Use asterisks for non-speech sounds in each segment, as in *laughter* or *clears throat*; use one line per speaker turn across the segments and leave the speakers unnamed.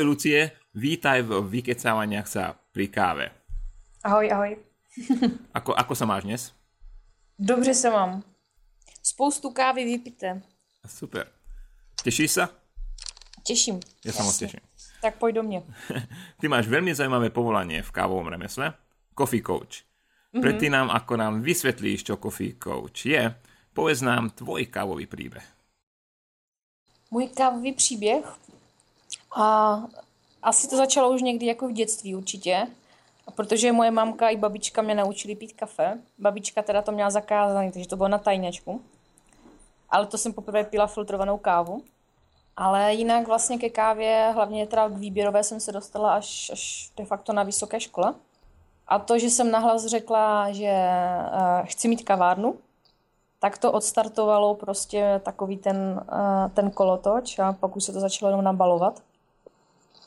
Ahoj Lucie, vítaj v vykecávaniach sa pri káve.
Ahoj, ahoj. *laughs*
Ako, ako sa máš dnes?
Dobře se mám. Spoustu kávy vypité.
Super. Tešíš sa?
Teším.
Ja sa moc teším.
Tak pojď do mě. *laughs*
Ty máš veľmi zaujímavé povolanie v kávovom remesle. Coffee coach. Mm-hmm. Predtým nám, ako nám vysvetlíš, čo coffee coach je, povedz nám tvoj kávový príbeh.
Můj kávový příběh? A asi to začalo už někdy jako v dětství určitě. Protože moje mamka i babička mě naučili pít kafe. Babička teda to měla zakázaný, takže to bylo na tajňačku. Ale to jsem poprvé pila filtrovanou kávu. Ale jinak vlastně ke kávě, hlavně teda k výběrové, jsem se dostala až, až de facto na vysoké škole. A to, že jsem nahlas řekla, že uh, chci mít kavárnu, tak to odstartovalo prostě takový ten, uh, ten kolotoč a pak už se to začalo jenom nabalovat.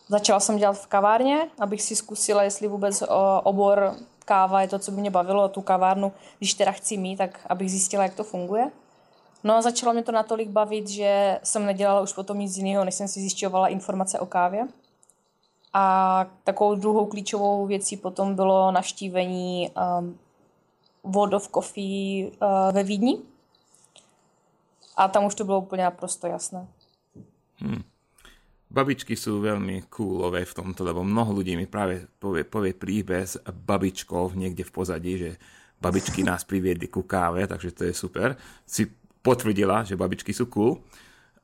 Začala jsem dělat v kavárně, abych si zkusila, jestli vůbec obor káva je to, co by mě bavilo, tu kavárnu, když teda chci mít, tak abych zjistila, jak to funguje. No a začalo mě to natolik bavit, že jsem nedělala už potom nic jiného, než jsem si zjišťovala informace o kávě. A takovou druhou klíčovou věcí potom bylo naštívení um, World of Coffee uh, ve Vídni. A tam už to bylo úplně naprosto jasné.
Hmm. Babičky sú veľmi coolové v tomto, lebo mnoho ľudí mi práve povie, povie príbeh s babičkou niekde v pozadí, že babičky *laughs* nás priviedli ku káve, takže to je super. Si potvrdila, že babičky sú cool.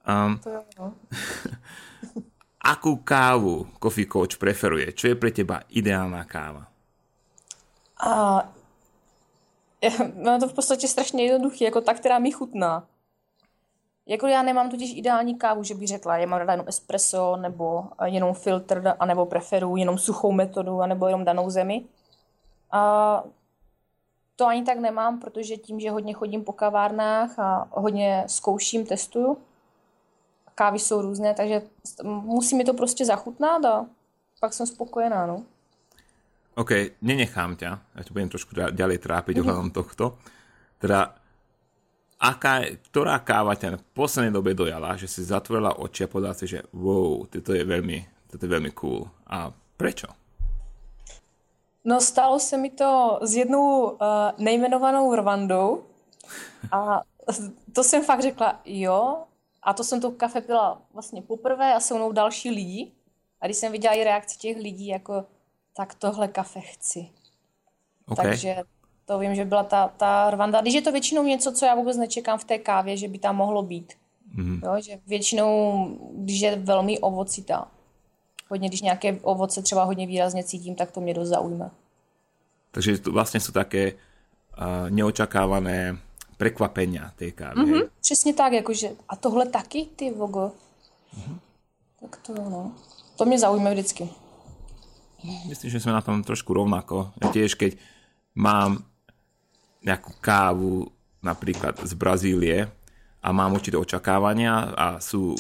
Um,
to je no. *laughs*
akú kávu Coffee Coach preferuje? Čo je pre teba ideálna káva?
A, *laughs* no to v podstatě strašně jednoduchý, jako ta, která mi chutná. Jako já nemám totiž ideální kávu, že bych řekla, já mám ráda jenom espresso, nebo jenom filtr, anebo preferuji jenom suchou metodu, anebo jenom danou zemi. A to ani tak nemám, protože tím, že hodně chodím po kavárnách a hodně zkouším, testuju, kávy jsou různé, takže musí mi to prostě zachutnat a pak jsem spokojená, no.
OK, nenechám ťa, ja ťa budem trošku ďalej trápiť mm-hmm. ohľadom tohto. Teda, aká, ktorá káva ťa v poslednej dobe dojala, že si zatvorila oči a povedala si, že wow, toto je veľmi, toto je veľmi cool. A prečo?
No stalo se mi to s jednou uh, nejmenovanou Rwandou a to jsem fakt řekla, jo, a to jsem to kafe pila vlastně poprvé a se mnou další lidi. A když jsem viděla i reakci těch lidí, jako tak tohle kafe chci.
Okay.
Takže to vím, že byla ta, ta Rwanda. Když je to většinou něco, co já vůbec nečekám v té kávě, že by tam mohlo být. Mm-hmm. Jo, že většinou, když je velmi ovocitá, hodně, když nějaké ovoce třeba hodně výrazně cítím, tak to mě dost zaujme.
Takže to vlastně jsou také uh, neočakávané prekvapenia tej kávy.
Mm-hmm, přesně tak, jakože a tohle taky, ty vogo. Mm-hmm. Tak to no. To mě zaujme vždycky.
Myslím, že sme na tom trošku rovnako. Ja tiež, keď mám nejakú kávu napríklad z Brazílie a mám určité očakávania a sú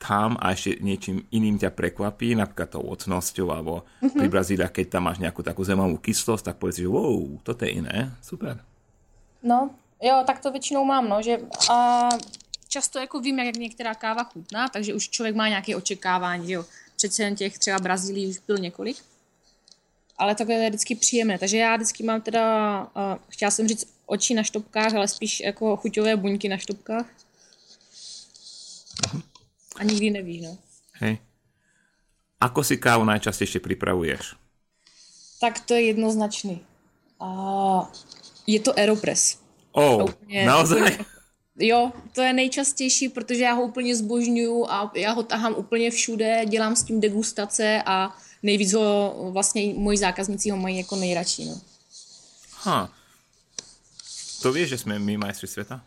tam a ešte niečím iným ťa prekvapí, napríklad tou ocnosťou, alebo mm-hmm. pri Brazílii, keď tam máš nejakú takú zemovú kyslosť, tak povieš, že wow, toto je iné, super.
No, jo, tak to většinou mám, no, že a často jako vím, jak některá káva chutná, takže už člověk má nějaké očekávání, jo. Přece jen těch třeba Brazílii už byl několik. Ale takové je vždycky příjemné. Takže já vždycky mám teda, uh, chtěla jsem říct oči na štopkách, ale spíš jako chuťové buňky na štopkách. A nikdy nevíš, no.
Hej. Ako si kávu najčastejšie pripravuješ?
Tak to je jednoznačný. Uh, je to Aeropress.
Oh, úplně, naozaj?
Jo, to je nejčastější, protože já ho úplně zbožňuju a já ho tahám úplně všude, dělám s tím degustace a nejvíc ho vlastně moji zákazníci ho mají jako nejradši. No.
Ha. To víš, že jsme my majstri světa?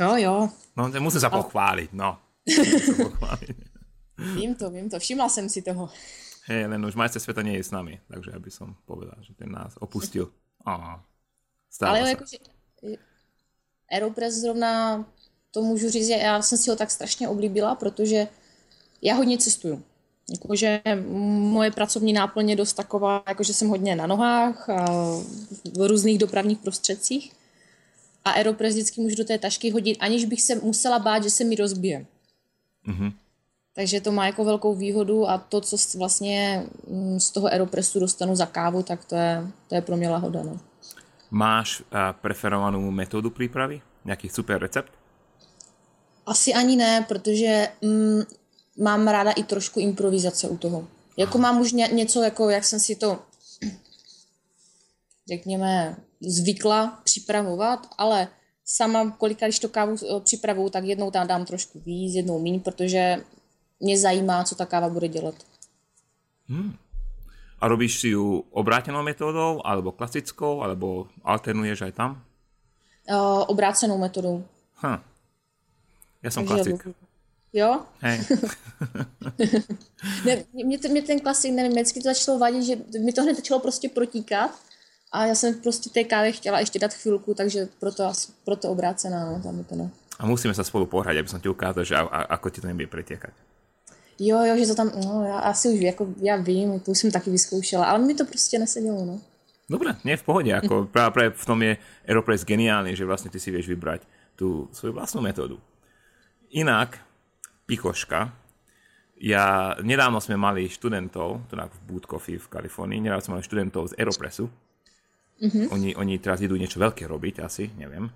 Jo, jo.
No, to musím sa pochváliť, no. *laughs*
vím to, vím to. Všimla jsem si toho.
Hej, len už majster sveta nie je s nami, takže aby som povedal, že ten nás opustil. Aha.
Ale jo, jakože Aeropress zrovna, to můžu říct, že já jsem si ho tak strašně oblíbila, protože já hodně cestuju. Jakože moje pracovní náplně je dost taková, jakože jsem hodně na nohách a v různých dopravních prostředcích. A Aeropress vždycky můžu do té tašky hodit, aniž bych se musela bát, že se mi rozbije. Mm-hmm. Takže to má jako velkou výhodu a to, co vlastně mm, z toho Aeropressu dostanu za kávu, tak to je, to je pro mě lahoda. No.
Máš uh, preferovanou metodu přípravy? Nějaký super recept?
Asi ani ne, protože mm, mám ráda i trošku improvizace u toho. Jako mám už ně, něco, jako jak jsem si to, *clears throat* řekněme, zvykla připravovat, ale sama kolikrát, když to kávu eh, připravuju, tak jednou tam dám trošku víc, jednou míň, protože mě zajímá, co ta káva bude dělat.
Hmm. A robíš si ju obrátenou metodou, alebo klasickou, alebo alternuješ aj tam?
Uh, obrácenou metodou.
Hm. Já jsem klasik.
Jo?
Hej. *laughs*
ne, mě, mě, ten klasik, nevím, vždycky to začalo vadit, že mi to hned začalo prostě protíkat a já jsem prostě té kávě chtěla ještě dát chvilku, takže proto, proto obrácená, no, tam je to ne.
A musíme se spolu pohrať, aby som ti ukázal, že a, a, ako ti to nebude pretěkat.
Jo, jo, že to tam, no já asi už, jako já vím, to už jsem taky vyzkoušela, ale mi to prostě nesedělo, no.
Dobre, nie v pohode, ako práve, *laughs* práve v tom je Aeropress geniálny, že vlastne ty si vieš vybrať tú svoju vlastnú metódu. Inak, Pichoška, ja, nedávno sme mali študentov, teda v Boot Coffee v Kalifornii, nedávno sme mali študentov z Aeropressu. Mm-hmm. Oni, oni teraz idú niečo veľké robiť, asi, neviem.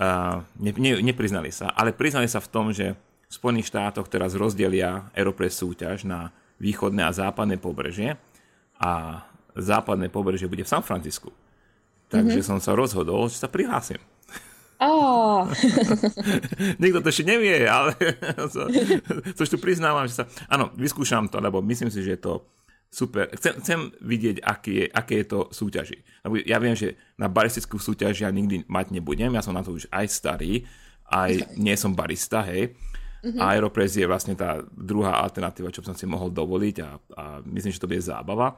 Uh, ne, ne, nepriznali sa, ale priznali sa v tom, že v Spojených štátoch teraz rozdelia Aeropress súťaž na východné a západné pobrežie a západné pobrežie bude v San Francisku. Takže mm-hmm. som sa rozhodol, že sa prihlásim.
Oh. *laughs*
Nikto to ešte nevie, ale *laughs* to, tu priznávam, že sa... Áno, vyskúšam to, lebo myslím si, že je to super. Chcem, chcem vidieť, aké je, aké je to súťaži. Lebo ja viem, že na baristickú súťaž ja nikdy mať nebudem, ja som na to už aj starý, aj nie som barista, hej. Mm-hmm. Aeropress je vlastne tá druhá alternatíva, čo som si mohol dovoliť a, a myslím, že to bude zábava.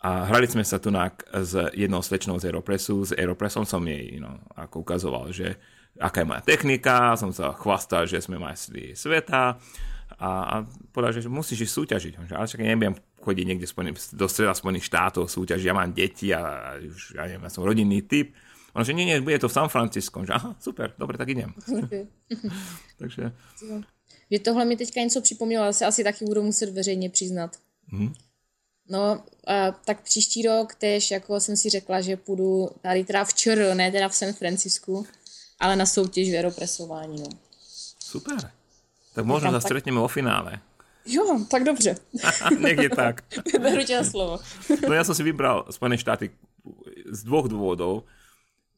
A hrali sme sa tu s jednou slečnou z Aeropressu, s Aeropressom som jej no, ako ukazoval, že aká je moja technika, som sa chvastal, že sme majstri sveta a, a povedal, že musíš ísť súťažiť. Ale však nebudem chodiť niekde do streda Spojených štátov súťažiť, ja mám deti a, a už, ja neviem, ja som rodinný typ. On že nie, nie, bude to v San Francisco. Že aha, super, dobre, tak idem. *laughs* Takže...
Že tohle mi teďka něco připomnělo, ale se asi taky budu muset veřejně přiznat. Hmm. No, a tak příští rok tež, jako jsem si řekla, že půjdu tady teda v ČR, ne teda v San Francisku, ale na soutěž v aeropresování, no.
Super. Tak možno sa stretneme tak... o finále.
Jo, tak dobře. *laughs*
Je tak. *laughs*
Beru tě slovo. *laughs*
no ja som si vybral Spojené štáty z dvoch dôvodov.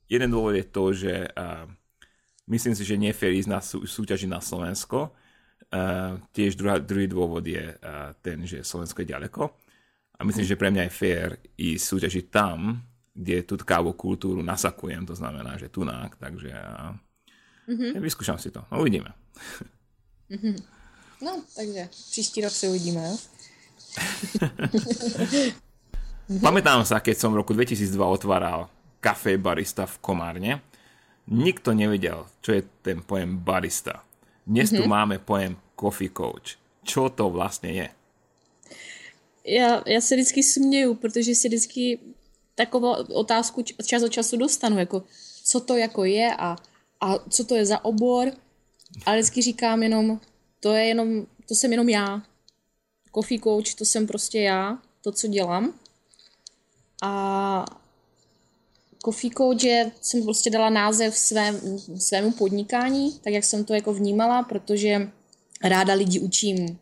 Jeden dôvod je to, že uh, myslím si, že nie je fér ísť na sú, súťaži na Slovensko. Uh, tiež druhá, druhý dôvod je uh, ten, že Slovensko je ďaleko. A myslím, že pre mňa je fér ísť súťažiť tam, kde tú kávu kultúru nasakujem, to znamená, že tunák, takže ja, mm-hmm. vyskúšam si to. No, uvidíme.
Mm-hmm. No, takže příští rok si uvidíme, jo? *laughs*
Pamätám sa, keď som v roku 2002 otváral kafe barista v Komárne, nikto nevedel, čo je ten pojem barista. Dnes mm-hmm. tu mhm. máme pojem coffee coach. Čo to vlastne je?
Já, já se vždycky směju, protože si vždycky takovou otázku čas od času dostanu, jako co to jako je a, a co to je za obor. Ale vždycky říkám jenom, to je jenom, to jsem jenom já. Coffee coach, to jsem prostě já, to, co dělám. A Coffee coach je, jsem prostě dala název svém, svému podnikání, tak jak jsem to jako vnímala, protože ráda lidi učím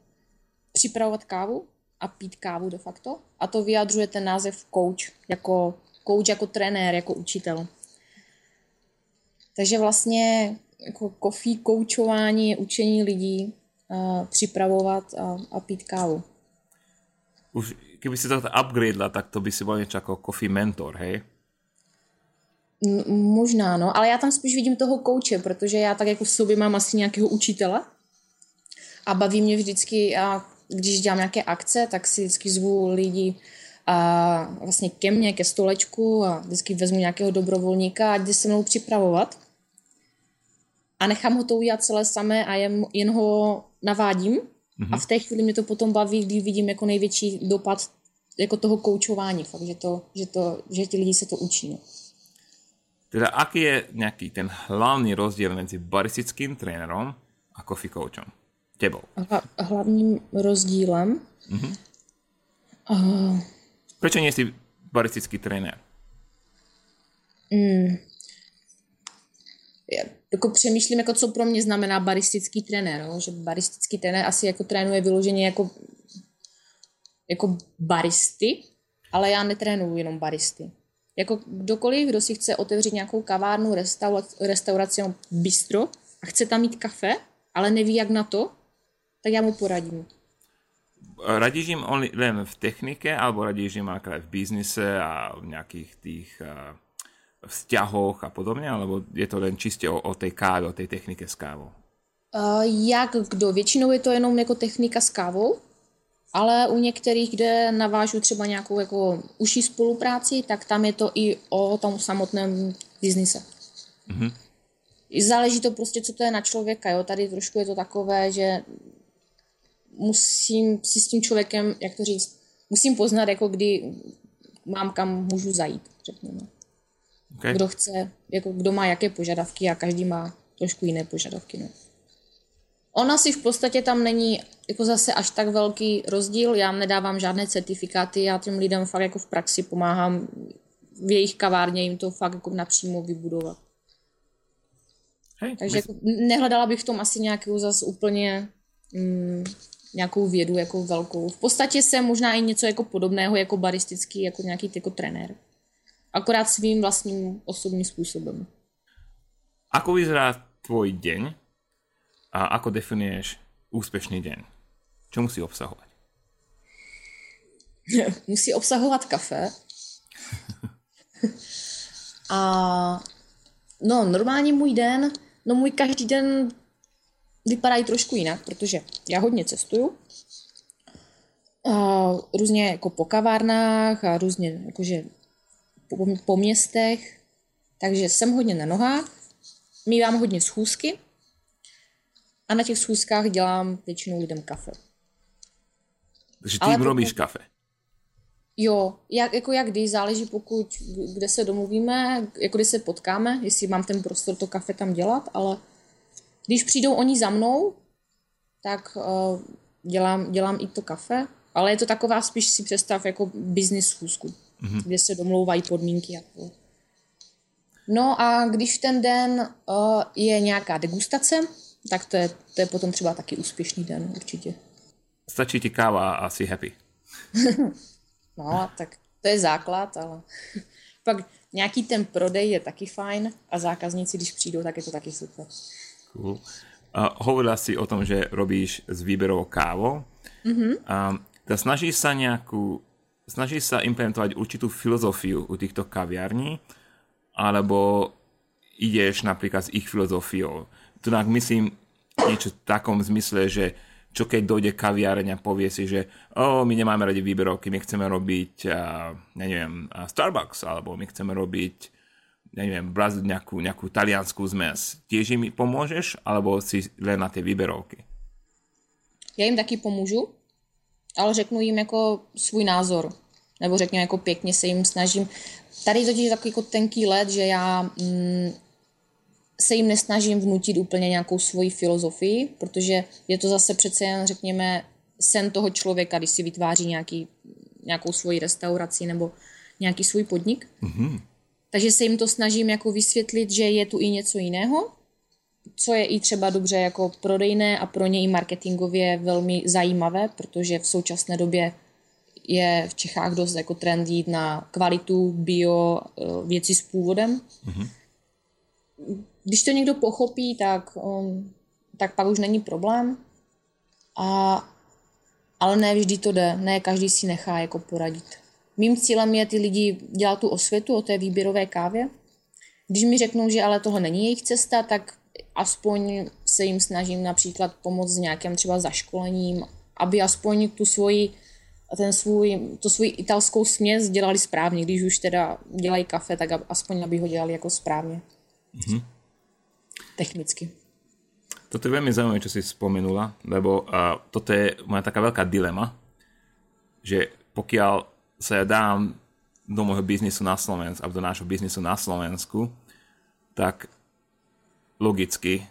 připravovat kávu, a pít kávu de facto. A to vyjadřuje ten název coach, jako coach, jako trenér, jako učitel. Takže vlastně jako coffee coachování je učení lidí uh, připravovat a, a pít kávu.
Už keby si to upgradela, tak to by si bol niečo ako coffee mentor, hej?
Možná, no, ale já tam spíš vidím toho kouče, protože já tak jako v sobě mám asi nějakého učitele a baví mě vždycky a když dělám nějaké akce, tak si vždycky zvu lidi a vlastně ke mně, ke stolečku a vždycky vezmu nějakého dobrovolníka a jde se mnou připravovat. A nechám ho to udělat celé samé a jen, jen ho navádím. Mm-hmm. A v té chvíli mě to potom baví, když vidím jako největší dopad jako toho koučování, fakt, že, to, že, to, že ti lidi se to učí. No.
Teda aký je nejaký ten hlavný rozdiel medzi baristickým trénerom a coffee coachom? Tebou?
Hla, hlavním rozdílem? Mm-hmm.
Uh... Prečo nie si baristický tréner?
Mm. Já jako přemýšlím, jako co pro mě znamená baristický trenér. No? Že baristický trenér asi jako trénuje vyloženě jako, jako baristy, ale já netrénuju jenom baristy. Jako kdokoliv, kdo si chce otevřít nějakou kavárnu, restauraci, restauraci bistro a chce tam mít kafe, ale neví jak na to, tak já mu poradím.
Radíš im len v technike, alebo radíš im aj v biznise a v nejakých tých uh, vzťahoch a podobne, alebo je to len čiste o, o tej káve, o tej technike s kávou?
Uh, jak kdo? Většinou je to jenom jako technika s kávou, ale u některých, kde navážu třeba nějakou jako užší spolupráci, tak tam je to i o tom samotném biznise. Mm-hmm. Záleží to prostě, co to je na člověka. Jo? Tady trošku je to takové, že musím si s tím člověkem, jak to říct, musím poznat, jako kdy mám kam můžu zajít, řekněme. Okay. Kdo chce, jako kdo má jaké požadavky a každý má trošku jiné požadavky. No. Ona si v podstatě tam není jako zase až tak velký rozdíl. Já nedávám žádné certifikáty, já těm lidem fakt jako v praxi pomáhám v jejich kavárně jim to fakt jako napřímo vybudovat. Hej, Takže jako, nehledala bych v tom asi nějakou zase úplně mm, nějakou vědu jako velkou. V podstatě jsem možná i něco jako podobného jako baristický, jako nějaký jako trenér. Akorát svým vlastním osobním způsobem.
Ako vyzerá tvoj deň a ako definuješ úspešný deň? Čo musí obsahovať? *laughs*
musí obsahovat kafe. *laughs* a no, normálně můj den, no můj každý den vypadají trošku jinak, protože já hodně cestuju. A různě jako po kavárnách a různě jakože po, po městech. Takže jsem hodně na nohách, mývám hodně schůzky a na těch schůzkách dělám většinou lidem kafe.
Takže ty jim robíš kafe?
Jo, jak, jako jak kdy, záleží pokud, kde se domluvíme, jako kde se potkáme, jestli mám ten prostor to kafe tam dělat, ale když přijdou oni za mnou, tak uh, dělám, dělám i to kafe, ale je to taková spíš si představ jako business schůzku, mm-hmm. kde se domlouvají podmínky. Jako. No a když ten den uh, je nějaká degustace, tak to je, to je potom třeba taky úspěšný den určitě.
Stačí ti káva a si happy. *laughs*
no, tak to je základ, ale *laughs* pak nějaký ten prodej je taky fajn a zákazníci, když přijdou, tak je to taky super.
Cool. Uh, hovorila si o tom, že robíš s výberovou kávou. Mm-hmm. Snažíš sa nejakú, snažíš sa implementovať určitú filozofiu u týchto kaviarní, alebo ideš napríklad s ich filozofiou. Tu myslím niečo v takom zmysle, že čo keď dojde kaviareň a povie si, že oh, my nemáme radi výberovky, my chceme robiť, uh, neviem, uh, Starbucks, alebo my chceme robiť neviem, braziť nejakú, nejakú talianskú zmes, tiež im pomôžeš, alebo si len na tie výberovky?
Já jim taky pomůžu, ale řeknu jim jako svůj názor. Nebo řeknu jako pěkně se jim snažím. Tady totiž je takový jako tenký let, že já mm, se jim nesnažím vnutit úplně nějakou svoji filozofii, protože je to zase přece jen, řekněme, sen toho člověka, když si vytváří nějaký, nějakou svoji restauraci nebo nějaký svůj podnik. Mm-hmm. Takže se jim to snažím jako vysvětlit, že je tu i něco jiného, co je i třeba dobře jako prodejné a pro ně i marketingově velmi zajímavé, protože v současné době je v Čechách dost jako trend jít na kvalitu bio eh, věci s původem. Mm-hmm. Když to někdo pochopí, tak, um, tak pak už není problém. A, ale ne vždy to jde, ne každý si nechá jako poradit. Mým cílem je ty lidi dělat tu osvětu o té výběrové kávě. Když mi řeknou, že ale tohle není jejich cesta, tak aspoň se jim snažím například pomoct s nějakým třeba zaškolením, aby aspoň tu svoji ten svůj, tu svůj italskou směs dělali správně. Když už teda dělají kafe, tak aspoň aby ho dělali jako správně. Mm-hmm. Technicky.
Toto je veľmi zaujímavé, čo si spomenula, lebo uh, toto je moja taká veľká dilema, že pokiaľ sa ja dám do môjho biznisu na Slovensku, alebo do nášho biznisu na Slovensku, tak logicky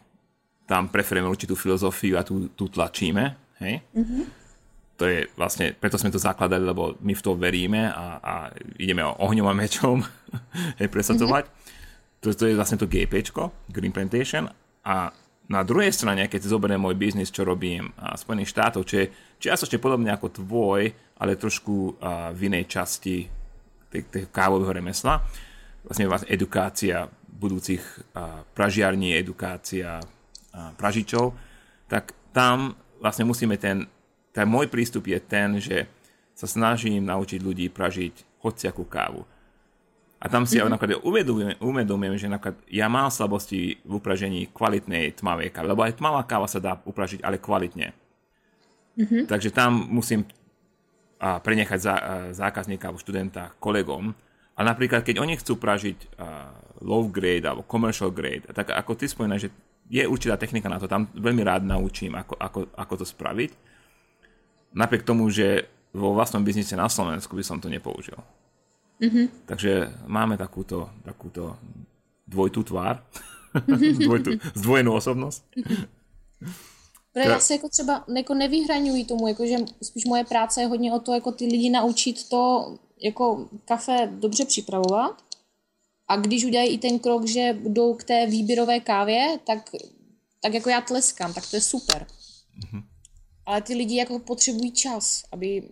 tam preferujeme určitú filozofiu a tu, tu tlačíme, hej? Mm-hmm. To je vlastne, preto sme to zakladali, lebo my v to veríme a, a ideme ohňom a mečom *laughs* hej, presadzovať. Mm-hmm. To, to je vlastne to GPčko, Green Plantation a na druhej strane, keď si zoberiem môj biznis, čo robím v Spojených štátov, čo je čiastočne podobne ako tvoj, ale trošku uh, v inej časti kávového remesla, vlastne, edukácia budúcich uh, pražiarní, edukácia uh, pražičov, tak tam vlastne musíme ten, ten môj prístup je ten, že sa snažím naučiť ľudí pražiť hociakú kávu a tam si mm-hmm. napríklad uvedomujem, uvedomujem, že napríklad ja mám slabosti v upražení kvalitnej tmavej kávy, lebo aj tmavá káva sa dá upražiť, ale kvalitne. Mm-hmm. Takže tam musím a, prenechať za, a, zákazníka alebo študenta kolegom. A napríklad, keď oni chcú pražiť a, low grade alebo commercial grade, tak ako ty spomínaš, že je určitá technika na to, tam veľmi rád naučím, ako, ako, ako to spraviť. Napriek tomu, že vo vlastnom biznise na Slovensku by som to nepoužil. Mm-hmm. Takže máme takúto, takúto dvojitú tvár, *laughs* dvojitú, zdvojenú osobnost.
Protože já se jako třeba jako nevyhraňuji tomu, jako že spíš moje práce je hodně o to, jako ty lidi naučit to jako kafe dobře připravovat. A když udělají i ten krok, že jdou k té výběrové kávě, tak, tak jako já tleskám, tak to je super. Mm-hmm. Ale ty lidi jako potřebují čas, aby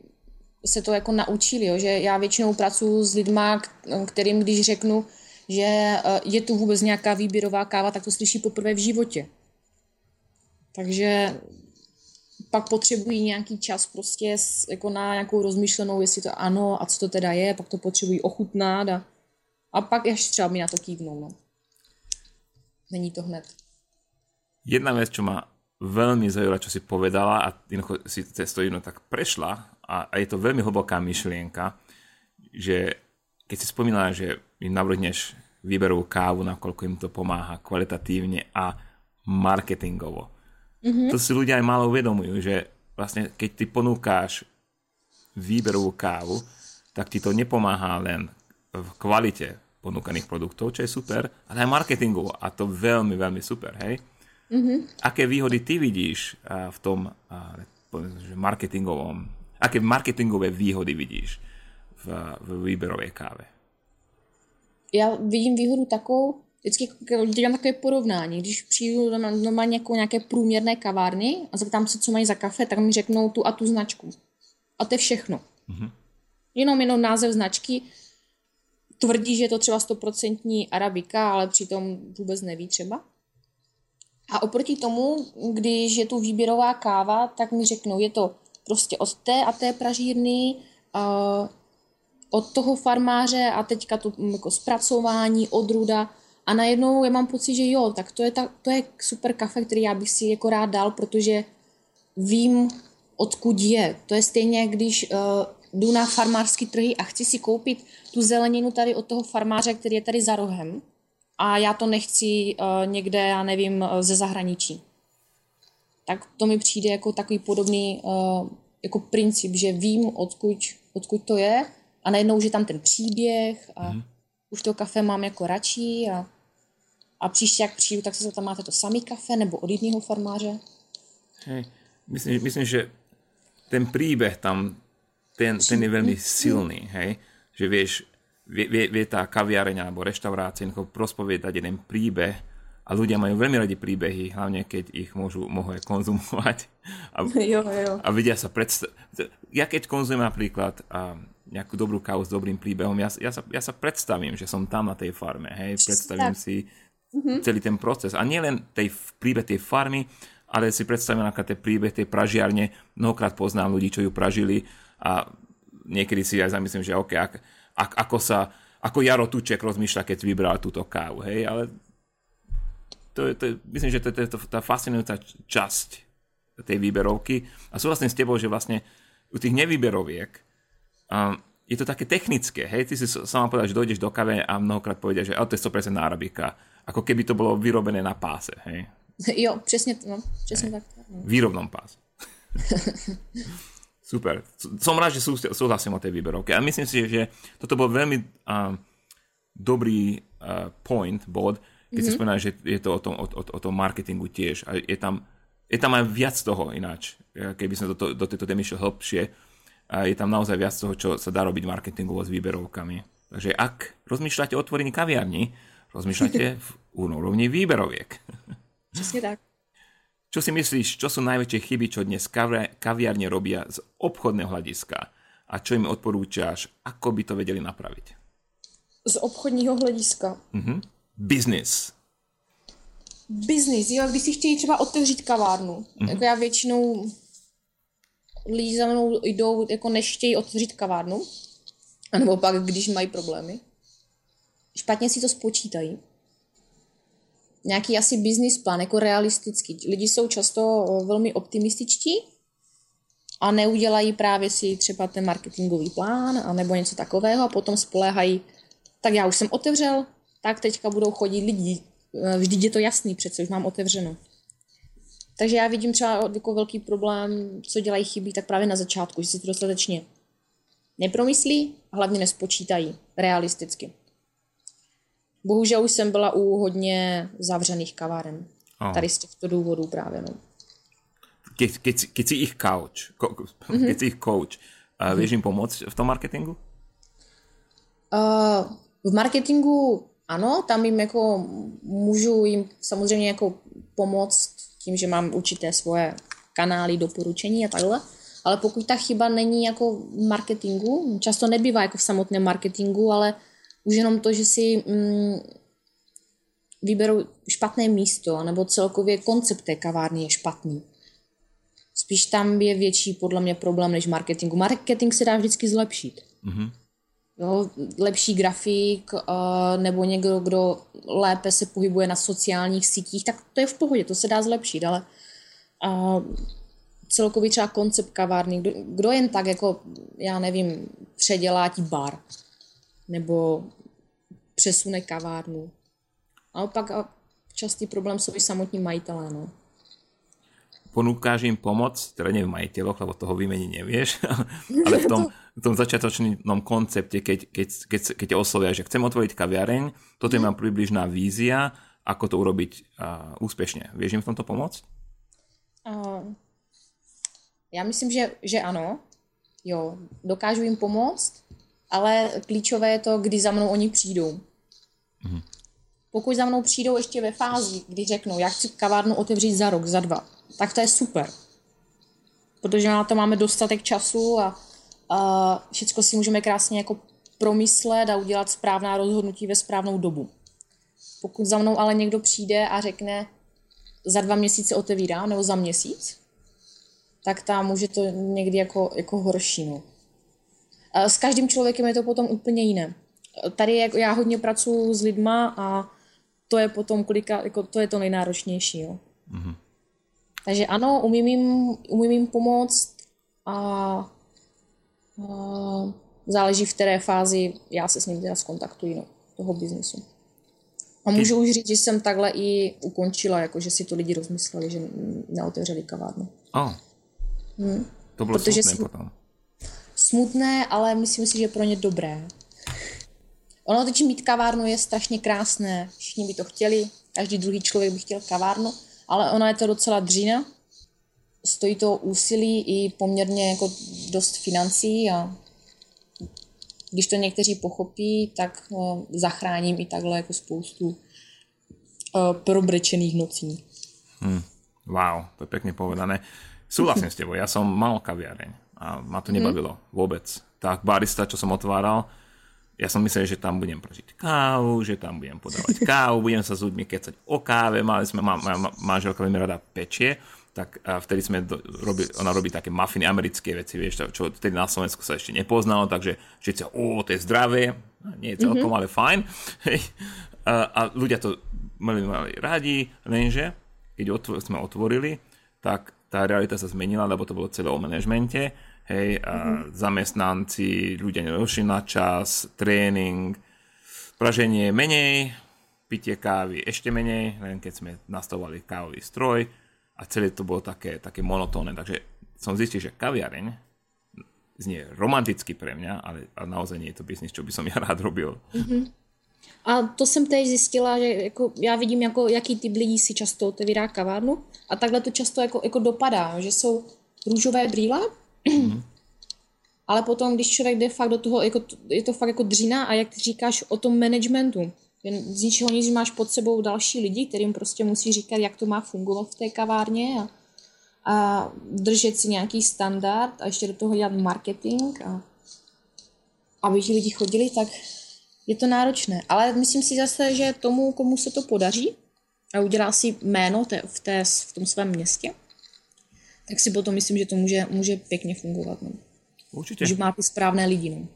se to jako naučili, jo? že já většinou pracuji s lidma, kterým když řeknu, že eh, je tu vůbec nějaká výběrová káva, tak to slyší poprvé v životě. Takže pak potřebují nějaký čas prostě jako na nějakou rozmyšlenou, jestli to ano a co to teda je, pak to potřebují ochutnat a, a pak ještě třeba mi na to kývnou. No. Není to hned.
Jedna vec, čo ma veľmi zaujala, čo si povedala a si to jedno tak prešla a, a je to veľmi hlboká myšlienka, že keď si spomínala, že im navrhneš výberovú kávu, nakoľko im to pomáha kvalitatívne a marketingovo. Mm-hmm. To si ľudia aj málo uvedomujú, že vlastne keď ty ponúkáš výberovú kávu, tak ti to nepomáha len v kvalite ponúkaných produktov, čo je super, ale aj marketingovo a to veľmi, veľmi super, hej? Mm-hmm. Aké výhody ty vidíš v tom uh, marketingovom Aké marketingové výhody vidíš v, v výberovej káve?
Já vidím výhodu takovou, vždycky dělám takové porovnání. Když přijdu normálně jako nějaké průměrné kavárny a zeptám se, co mají za kafe, tak mi řeknou tu a tu značku. A to je všechno. Mm-hmm. Jenom jenom název značky tvrdí, že je to třeba stoprocentní arabika, ale přitom vůbec neví třeba. A oproti tomu, když je tu výběrová káva, tak mi řeknou, je to prostě od té a té pražírny, od toho farmáře a teďka to mm, jako zpracování, odruda. A najednou já mám pocit, že jo, tak to je, ta, to je super kafe, který já bych si jako rád dal, protože vím, odkud je. To je stejně, když uh, jdu na farmářský trhy a chci si koupit tu zeleninu tady od toho farmáře, který je tady za rohem. A já to nechci uh, někde, já nevím, ze zahraničí tak to mi přijde jako takový podobný uh, jako princip, že vím, odkud, odkud to je a najednou, že tam ten příběh a mm. už to kafe mám jako radši a, a příště, jak přijdu, tak se tam máte to samý kafe nebo od jiného farmáře.
Hej, myslím, myslím, že ten príbeh tam, ten, ten je veľmi silný, hej? Že vieš, vie, vie, vie tá kaviareň alebo reštaurácia prospoviedať jeden príbeh, a ľudia majú veľmi radi príbehy, hlavne keď ich môžu, môžu aj konzumovať *laughs* a,
jo, jo.
a vidia sa predstaviť. Ja keď konzumujem napríklad a, nejakú dobrú kávu s dobrým príbehom, ja, ja, sa, ja sa predstavím, že som tam na tej farme, hej, predstavím tak. si mm-hmm. celý ten proces a nielen tej príbeh tej farmy, ale si predstavím napríklad ten príbeh tej pražiarne, mnohokrát poznám ľudí, čo ju pražili a niekedy si aj zamyslím, že OK, ak, ak, ako sa ako Jaro Tuček rozmýšľa, keď vybral túto kávu, hej, ale to je, to je, myslím, že to, to je to, tá fascinujúca časť tej výberovky. A súhlasím s tebou, že vlastne u tých nevýberoviek um, je to také technické. Hej, ty si sama povedal, že dojdeš do kave a mnohokrát povedia, že to je 100% arabika. Ako keby to bolo vyrobené na páse. Hej. *laughs*
Jo, přesně, no, přesně tak.
No. Výrobnom páse. *laughs* Super. Som rád, že súhlasím o tej výberovke. A myslím si, že toto bol veľmi uh, dobrý uh, point, bod, keď mm-hmm. si spomínala, že je to o tom, o, o, o tom marketingu tiež. A je tam, je tam aj viac toho ináč. Keby sme do, to, do tejto témy šiel hlbšie, a je tam naozaj viac toho, čo sa dá robiť marketingovo s výberovkami. Takže ak rozmýšľate o otvorení kaviarni, rozmýšľate *laughs* v úrovni výberoviek.
Přesně tak.
Čo si myslíš, čo sú najväčšie chyby, čo dnes kaviarne robia z obchodného hľadiska? A čo im odporúčaš, ako by to vedeli napraviť?
Z obchodního hlediska?
Mhm. Business.
Business, jo, když si chtějí třeba otevřít kavárnu. Mm-hmm. Jako já většinou lidi za mnou jdou, jako než chtějí otevřít kavárnu, anebo pak, když mají problémy. Špatně si to spočítají. Nějaký asi business plán, jako realistický. Lidi jsou často velmi optimističtí a neudělají právě si třeba ten marketingový plán nebo něco takového a potom spoléhají, tak já už jsem otevřel, tak teďka budou chodit lidi. Vždyť je to jasný, přece už mám otevřeno. Takže já vidím třeba jako velký problém, co dělají chyby, tak právě na začátku, že si to dostatečně nepromyslí a hlavně nespočítají realisticky. Bohužel už jsem byla u hodně zavřených kaváren. Oh. Tady z těchto důvodů právě. No.
Keď, keď, keď si ich coach, ko, mm-hmm. keď si ich coach, uh, vieš im pomôcť v tom marketingu?
Uh, v marketingu ano, tam jim jako můžu jim samozřejmě jako pomoct tím, že mám určité svoje kanály, doporučení a takhle. Ale pokud ta chyba není jako marketingu, často nebývá jako v samotném marketingu, ale už jenom to, že si mm, vyberou špatné místo, nebo celkově koncept té kavárny je špatný. Spíš tam je větší podle mě problém než marketingu. Marketing se dá vždycky zlepšit. Mm-hmm. Jo, lepší grafik uh, nebo někdo, kdo lépe se pohybuje na sociálních sítích, tak to je v pohodě, to se dá zlepšit, ale uh, celkový třeba koncept kavárny, kdo, kdo jen tak jako, já nevím, předělá ti bar nebo přesune kavárnu. A opak a častý problém jsou i samotní majitelé, no
ponúkáš im pomoc, teda nie v majiteľoch, lebo toho vymení nevieš, *laughs* ale v tom, *laughs* v tom začiatočnom koncepte, keď, keď, keď, keď oslovia, že chcem otvoriť kaviareň, toto je mám približná vízia, ako to urobiť uh, úspešne. Vieš im v tomto pomôcť? Uh,
já myslím, že, že ano. Jo, dokážu jim pomoct, ale klíčové je to, kdy za mnou oni přijdou. Uh-huh. Pokud za mnou přijdou ještě ve fázi, kdy řeknou, já chci kavárnu otevřít za rok, za dva, tak to je super. Protože na to máme dostatek času a, všechno si můžeme krásně jako promyslet a udělat správná rozhodnutí ve správnou dobu. Pokud za mnou ale někdo přijde a řekne, za dva měsíce otevírám, nebo za měsíc, tak tam může to někdy jako, jako horší. No. A s každým člověkem je to potom úplně jiné. Tady jako já hodně pracuji s lidma a to je potom kolika, jako to je to nejnáročnější. Jo. Mm-hmm. Takže ano, umím jim, umím jim pomoct a záleží v které fázi já se s ním teda skontaktuji, no, toho biznesu. A můžu už říct, že jsem takhle i ukončila, jako že si to lidi rozmysleli, že neotevřeli kavárnu.
Oh. Hmm. To bylo Protože smutné potom.
Smutné, ale myslím si, že pro ně dobré. Ono teď mít kavárnu je strašně krásné. Všichni by to chtěli, každý druhý člověk by chtěl kavárnu, ale ona je to docela dřína. Stojí to úsilí i poměrně jako dost financí a když to někteří pochopí, tak uh, zachráním i takhle jako spoustu uh, probrečených nocí.
Hmm. Wow, to je pekne povedané. Súhlasím s tebou, ja som mal kaviareň a ma to nebavilo hmm. vôbec. Tak barista, čo som otváral, ja som myslel, že tam budem prožiť kávu, že tam budem podávať kávu, budem sa s ľuďmi kecať o káve, mali sme, má, má, manželka veľmi rada pečie, tak a vtedy sme do, robi, ona robí také mafiny, americké veci, vieš, čo vtedy na Slovensku sa ešte nepoznalo, takže všetci, o, to je zdravé, nie je celkom, mm-hmm. ale fajn. a, a ľudia to mali, mali radi, lenže keď otvor, sme otvorili, tak tá realita sa zmenila, lebo to bolo celé o manažmente hej, a mm-hmm. zamestnanci, ľudia nedošli na čas, tréning, praženie menej, pitie kávy ešte menej, len keď sme nastavovali kávový stroj a celé to bolo také, také monotónne, takže som zistil, že kaviareň znie romanticky pre mňa, ale, ale naozaj nie je to biznis, čo by som *laughs* ja rád robil. Mm-hmm.
A to jsem teď zjistila, že jako já vidím, jako, jaký typ lidí si často otevírá kavárnu a takhle to často jako, jako dopadá, že jsou růžové brýle, mm. *clears throat* ale potom, když člověk jde fakt do toho, jako, je to fakt jako dřina a jak ty říkáš o tom managementu, z ničeho nic máš pod sebou další lidi, kterým prostě musí říkat, jak to má fungovat v té kavárně a, a držet si nějaký standard a ještě do toho dělat marketing a aby ti lidi chodili, tak je to náročné. Ale myslím si zase, že tomu, komu se to podaří a udělá si jméno té, v, té, v tom svém městě, tak si potom myslím, že to může, může pěkně fungovat. No.
Určitě.
Že má ty správné lidi. No.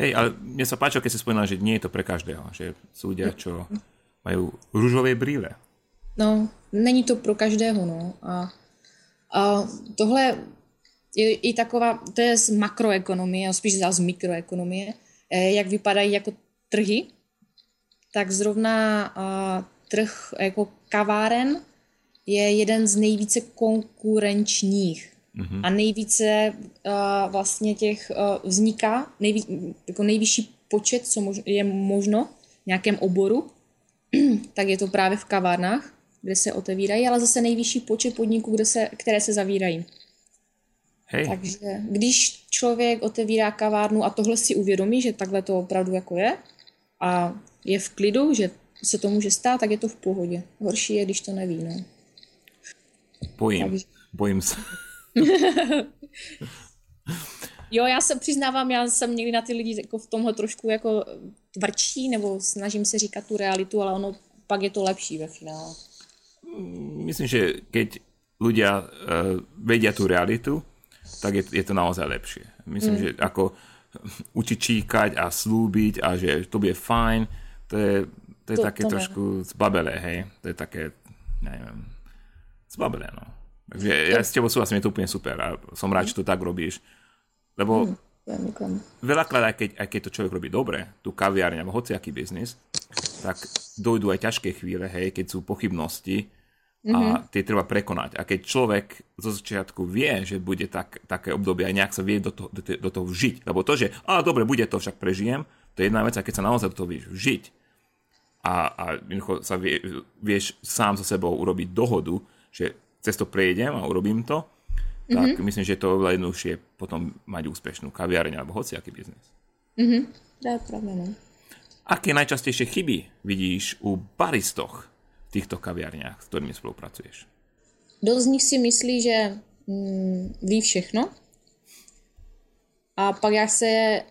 Hej, ale mne sa páčilo, keď si spomínala, že nie je to pre každého, že sú ľudia, čo majú rúžové brýle.
No, není to pro každého, no. A, a tohle je i taková, to je z makroekonomie, spíš z mikroekonomie, eh, jak vypadají jako trhy, tak zrovna a, trh jako kaváren je jeden z nejvíce konkurenčních. Mm-hmm. A nejvíce uh, vlastně těch uh, vzniká, nejví, jako nejvyšší počet, co mož, je možno v nějakém oboru, *clears throat* tak je to právě v kavárnách, kde se otevírají, ale zase nejvyšší počet podniků, kde se, které se zavírají.
Hej.
Takže když člověk otevírá kavárnu a tohle si uvědomí, že takhle to opravdu jako je a je v klidu, že se to může stát, tak je to v pohodě. Horší je, když to neví. No.
Bojím. Takže... Bojím se. *laughs*
jo, já se přiznávám, já jsem někdy na ty lidi jako v tomhle trošku jako tvrdší, nebo snažím se říkat tu realitu, ale ono pak je to lepší ve finále.
Myslím, že keď ľudia uh, vedia tú realitu, tak je, je to naozaj lepšie. Myslím, mm. že ako učiť číkať a slúbiť a že to bude fajn, to je, to je to, také to trošku zbabelé, hej. To je také, neviem, zbabelé, no. Takže ja s tebou súhlasím, je to úplne super a som rád, že to tak robíš. Lebo mm, veľakrát, aj keď, aj keď to človek robí dobre, tú kaviárne alebo hociaký biznis, tak dojdú aj ťažké chvíle, hej, keď sú pochybnosti a mm-hmm. tie treba prekonať. A keď človek zo začiatku vie, že bude tak, také obdobie a nejak sa vie do toho, do, do toho vžiť, lebo to, že a dobre, bude to, však prežijem, to je jedna vec, a keď sa naozaj do toho vieš vžiť a, a sa vie, vieš sám so sebou urobiť dohodu, že cez to prejdem a urobím to, tak mm-hmm. myslím, že je to oveľa jednoduchšie potom mať úspešnú kaviareň alebo hociaký biznes.
Mm-hmm. To je pravda, no.
Aké najčastejšie chyby vidíš u baristoch v týchto kaviarniach, s ktorými spolupracuješ?
Dost z nich si myslí, že mm, ví všechno. A pak já se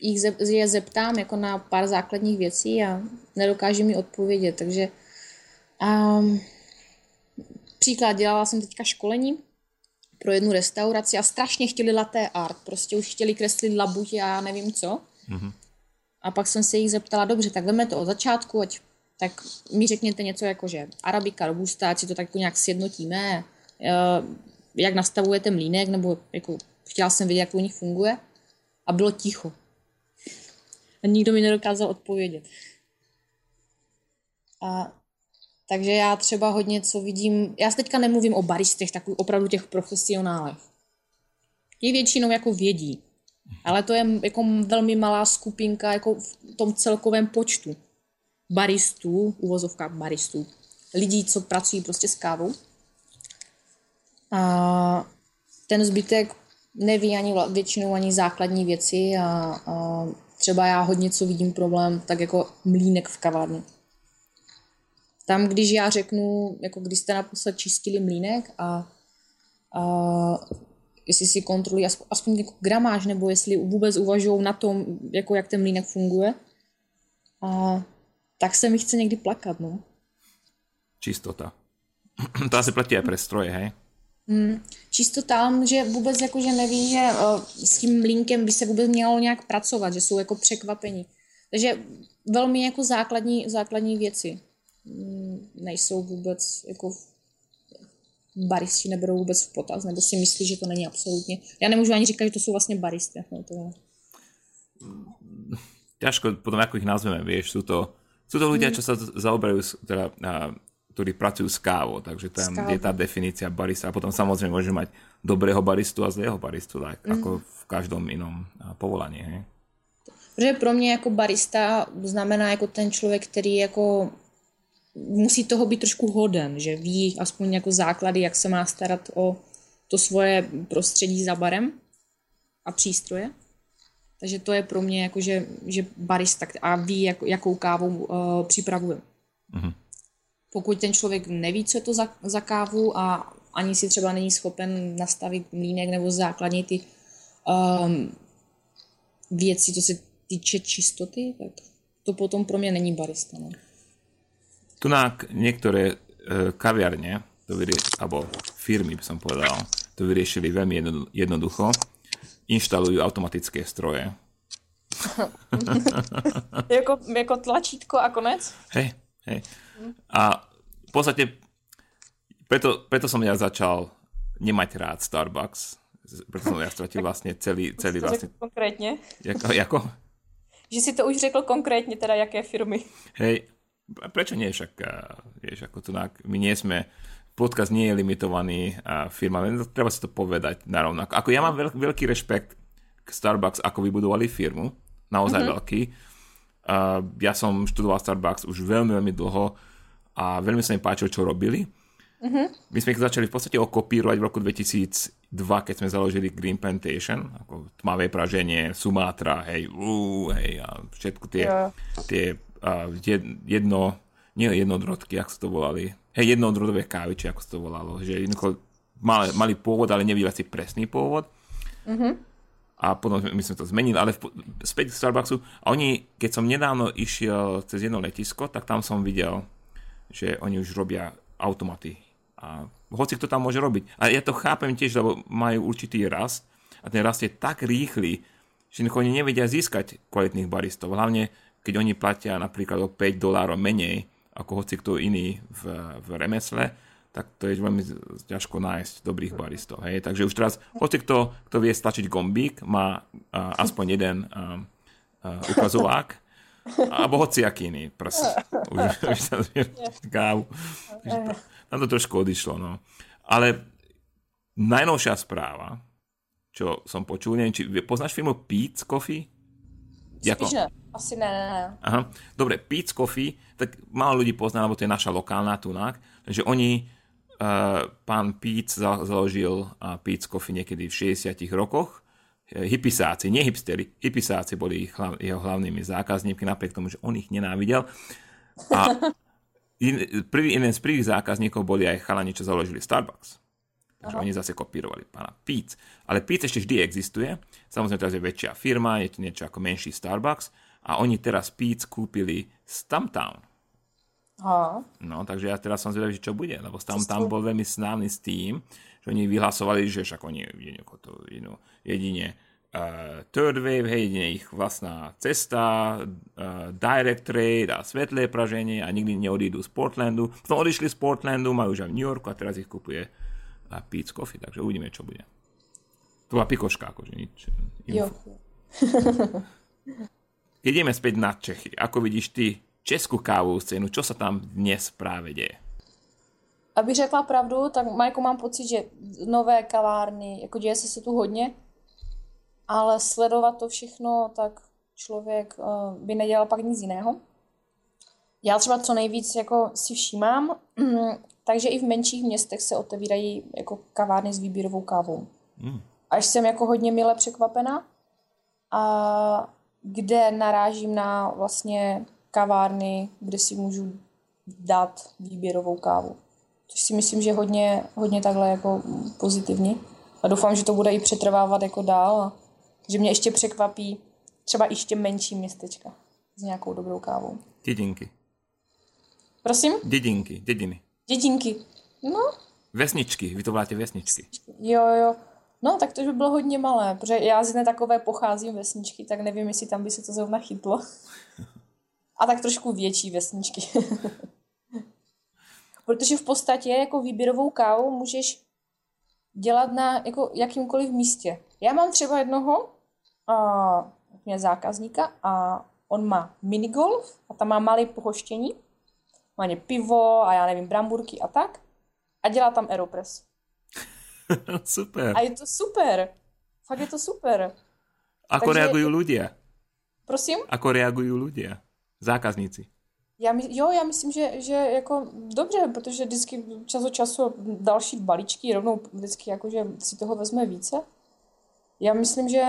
jich ze, je zeptám jako na pár základních věcí a nedokáže mi odpovědět. Takže um, Příklad, dělala jsem teďka školení pro jednu restauraci a strašně chtěli laté art, prostě už chtěli kreslit labuť a já nevím co. Mm-hmm. A pak jsem se jich zeptala, dobře, tak veme to od začátku, ať tak mi řekněte něco jako, že arabika, robusta, si to tak nějak sjednotíme, eh, jak nastavujete mlínek, nebo jako chtěla jsem vědět, jak u nich funguje. A bylo ticho. A nikdo mi nedokázal odpovědět. A takže já třeba hodně co vidím, já teďka nemluvím o baristech, takových opravdu těch profesionálech. Ti většinou jako vědí, ale to je jako velmi malá skupinka jako v tom celkovém počtu baristů, uvozovka baristů, lidí, co pracují prostě s kávou. A ten zbytek neví ani většinou ani základní věci a, a třeba já hodně co vidím problém, tak jako mlínek v kavárně tam, když já řeknu, jako když jste naposled čistili mlínek a, a jestli si kontrolují aspoň, aspoň jako gramáž, nebo jestli vůbec uvažují na tom, jako jak ten mlínek funguje, a, tak se mi chce někdy plakat, no.
Čistota. *clears throat* to asi platí aj pre stroje, hej?
Hmm, čistota, že vůbec jako, že neví, že uh, s tím mlínkem by se vůbec mělo nějak pracovat, že jsou jako překvapení. Takže velmi jako základní, základní věci. Mm, nejsou vůbec jako baristi neberou vůbec v potaz, nebo si myslí, že to není absolutně. Já nemůžu ani říkat, že to jsou vlastně baristy. No, to.
Ťažko potom, ako ich nazveme, vieš, sú to, sú to ľudia, mm. čo sa zaoberajú, teda, a, ktorí pracujú s kávou, takže tam je tá definícia barista a potom samozrejme môže mať dobrého baristu a zlého baristu, tak, mm. ako v každom inom povolaní. Hej?
Protože pro mě jako barista znamená jako ten člověk, který jako musí toho být trošku hoden, že ví aspoň jako základy, jak se má starat o to svoje prostředí za barem a přístroje. Takže to je pro mě jako, že, že barista a ví, jak, jakou kávu uh, připravuje. Mm-hmm. Pokud ten člověk neví, co je to za, za kávu a ani si třeba není schopen nastavit mlínek nebo základní ty um, věci, co se týče čistoty, tak to potom pro mě není barista. Ne?
Tunák niektoré e, kaviarne, to vyrie, alebo firmy by som povedal, to vyriešili veľmi jednoducho. Inštalujú automatické stroje. *laughs*
jako, jako tlačítko a konec?
Hej, hej. A v podstate preto, preto som ja začal nemať rád Starbucks. Preto som ja stratil vlastne celý, celý vlastne...
Konkrétne?
Jako, jako?
Že si to už řekl konkrétne, teda jaké firmy.
Hej, prečo nie? Však, vieš, ako to, my nie sme, podcast nie je limitovaný firma, treba si to povedať narovnako. Ako ja mám veľk, veľký rešpekt k Starbucks, ako vybudovali firmu, naozaj mm-hmm. veľký. Uh, ja som študoval Starbucks už veľmi, veľmi dlho a veľmi sa mi páčilo, čo robili. Mm-hmm. My sme ich začali v podstate okopírovať v roku 2002, keď sme založili Green Plantation, ako tmavé praženie, Sumatra, hej, ú, hej, a všetko tie, yeah. tie jedno, nie jednodrodky, ako sa to volali, hej, jednodrodové kávy, či ako sa to volalo, že jednoducho mali, mali pôvod, ale nevedeli si presný pôvod. Mm-hmm. A potom my sme to zmenili, ale v, späť k Starbucksu. A oni, keď som nedávno išiel cez jedno letisko, tak tam som videl, že oni už robia automaty. A hoci kto tam môže robiť. A ja to chápem tiež, lebo majú určitý rast a ten rast je tak rýchly, že oni nevedia získať kvalitných baristov. Hlavne keď oni platia napríklad o 5 dolárov menej ako hoci kto iný v, v remesle, tak to je veľmi ťažko nájsť dobrých baristov. Hej? Takže už teraz, hoci kto, kto vie stlačiť gombík, má uh, aspoň jeden uh, uh, ukazovák, alebo hoci aký iný prst. *laughs* Už, už sa kávu. Tam to trošku odišlo. No. Ale najnovšia správa, čo som počul, neviem, či poznáš firmu Pete's Coffee?
Spíš ne. Asi ne, ne, ne.
Aha. Dobre, Pete's Coffee, tak málo ľudí pozná, lebo to je naša lokálna tunák, takže oni, uh, pán Pete založil uh, Pete's Coffee niekedy v 60 rokoch, hypisáci, nie hipstery, hypisáci boli ich, jeho hlavnými zákazníkmi, napriek tomu, že on ich nenávidel. A *laughs* in, prvý, jeden z prvých zákazníkov boli aj chalani, čo založili Starbucks. Takže Aha. oni zase kopírovali pána Pete's. Ale Pete's ešte vždy existuje. Samozrejme, teraz je väčšia firma, je to niečo ako menší Starbucks a oni teraz Pete's kúpili Stumptown.
Aha.
No, takže ja teraz som zvedavý, čo bude, lebo Stumptown bol veľmi snávny s tým, že oni vyhlasovali, že však oni jedine, to, jedino, jedine uh, third wave, hej, jedine ich vlastná cesta, uh, direct trade a svetlé praženie a nikdy neodídu z Portlandu. Potom odišli z Portlandu, majú už aj v New Yorku a teraz ich kupuje uh, Pete's Coffee, takže uvidíme, čo bude. To bola pikoška, akože nič.
Jo. *laughs*
Ideme späť na Čechy, ako vidíš ty českú kávovú scénu, čo sa tam dnes práve deje?
Abych řekla pravdu, tak Majko mám pocit, že nové kavárny, jako děje se se tu hodně, ale sledovat to všechno, tak člověk uh, by nedělal pak nic jiného. Já třeba co nejvíc jako si všímám, *clears throat* takže i v menších městech se otevírají jako kavárny s výběrovou kávou. Mm. Až jsem jako hodně mile překvapena. A kde narážím na vlastně kavárny, kde si můžu dát výběrovou kávu. Což si myslím, že hodně, hodně takhle jako pozitivní. A doufám, že to bude i přetrvávat jako dál a že mě ještě překvapí třeba ještě menší městečka s nějakou dobrou kávou.
Dědinky.
Prosím?
Dědinky, dědiny.
Dědinky. No.
Vesničky, vy to voláte vesničky.
Jo, jo. No, tak to by bylo hodně malé, protože já z jedné takové pocházím vesničky, tak nevím, jestli tam by se to zrovna chytlo. A tak trošku větší vesničky. *laughs* protože v podstatě jako výběrovou kávu můžeš dělat na jako jakýmkoliv místě. Já mám třeba jednoho uh, zákazníka a on má minigolf a tam má malé pohoštění. Má pivo a já nevím, bramburky a tak. A dělá tam aeropress. *laughs*
super.
A je to super. Fakt je to super.
Ako Takže reagujú ľudia?
Prosím?
Ako reagujú ľudia, zákazníci?
Já, my, jo, já myslím, že, že jako dobře, protože vždycky čas od času další balíčky rovnou vždycky jako, že si toho vezme více. Já myslím, že,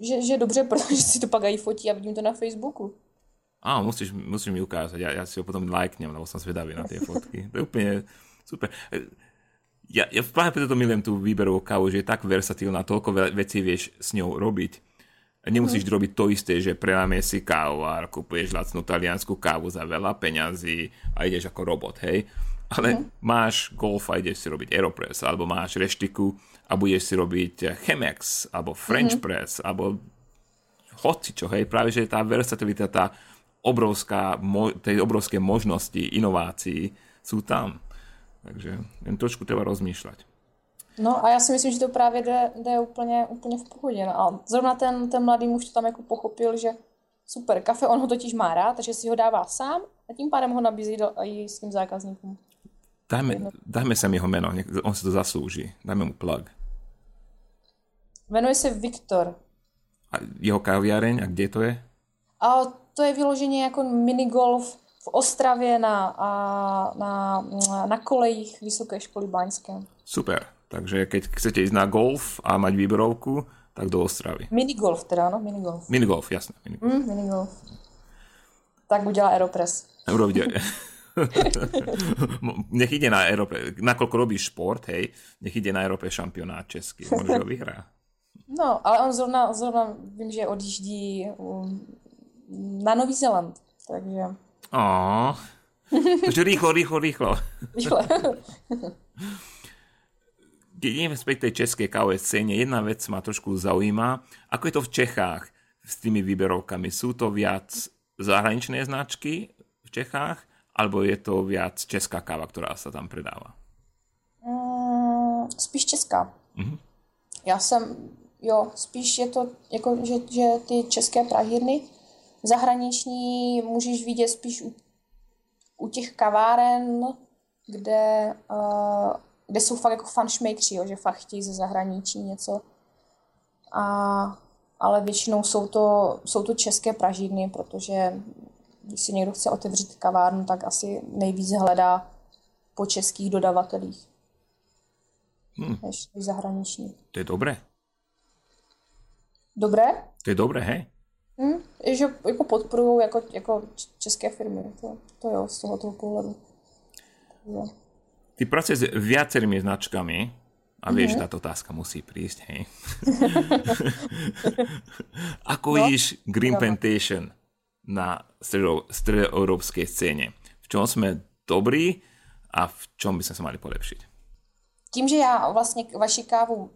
že, že dobře, *laughs* protože si to pak aj fotí a vidím to na Facebooku.
Á, musíš, musíš mi ukázať, ja, ja si ho potom lajknem, lebo som zvedavý na tie fotky. To je úplne super. Ja, ja práve preto milujem tú výberovú kávu, že je tak versatílna, toľko vecí vieš s ňou robiť. Nemusíš mm. robiť to isté, že preláme si kávu a kupuješ lacnú taliansku kávu za veľa peňazí a ideš ako robot, hej? Ale mm. máš golf a ideš si robiť Aeropress, alebo máš reštiku a budeš si robiť Chemex, alebo French mm. press, alebo hoci čo, hej? Práve, že tá versatilita, tá obrovská, mo, tej obrovské možnosti inovácií sú tam. Takže jen trošku treba rozmýšľať.
No a já si myslím, že to právě jde, jde úplně, úplně v pohodě. No a zrovna ten, ten mladý muž to tam jako pochopil, že super, kafe on ho totiž má rád, takže si ho dává sám a tím pádem ho nabízí do, i svým zákazníkům.
Dajme, dajme sem jeho meno, on si to zaslúži. Dajme mu plug.
Jmenuje se Viktor.
A jeho kaviareň, a kde to je?
A to je vyloženě jako minigolf v Ostravě na, na, na kolejích Vysoké školy Baňské.
Super, takže keď chcete ísť na golf a mať výberovku, tak do Ostravy.
Minigolf teda, no, minigolf.
Minigolf, jasné.
Minigolf. Mm, minigolf. Tak udělá Aeropress.
Urobíte. nech ide na Aeropress, nakoľko robíš šport, hej, nech ide na Aeropress šampionát český, možno ho vyhrá. *laughs*
No, ale on zrovna, zrovna vím, že odjíždí um, na Nový Zeland, takže...
Oh. Takže rýchlo, rýchlo, rýchlo. Rýchlo. Keď *laughs* ideme späť tej českej kávovej scéne, jedna vec ma trošku zaujíma. Ako je to v Čechách s tými výberovkami? Sú to viac zahraničné značky v Čechách, alebo je to viac česká káva, ktorá sa tam predáva?
Mm, spíš česká. Mm-hmm. Já jsem, jo, spíš je to, jako, že, že ty české pražírny Zahraniční můžeš vidět spíš u, u těch kaváren, kde, uh, kde jsou fakt jako fanšmejkři, že fakt chtějí ze zahraničí něco. A, ale většinou jsou to, jsou to české pražírny, protože když si někdo chce otevřít kavárnu, tak asi nejvíc hledá po českých dodavatelích. Hmm. Než zahraniční.
To je dobré.
Dobré?
To je dobré, hej?
Hmm, že jako podporují jako, jako české firmy, to, to jo, z tohoto pohledu. Jo.
Ty pracuješ s viacerými značkami a vieš, mm-hmm. táto otázka musí prísť, hej. *laughs* Ako no? vidíš Green no. Plantation na stredoeurópskej scéne? V čom sme dobrí a v čom by sme sa mali polepšiť?
Tím, že já vlastně vaši kávu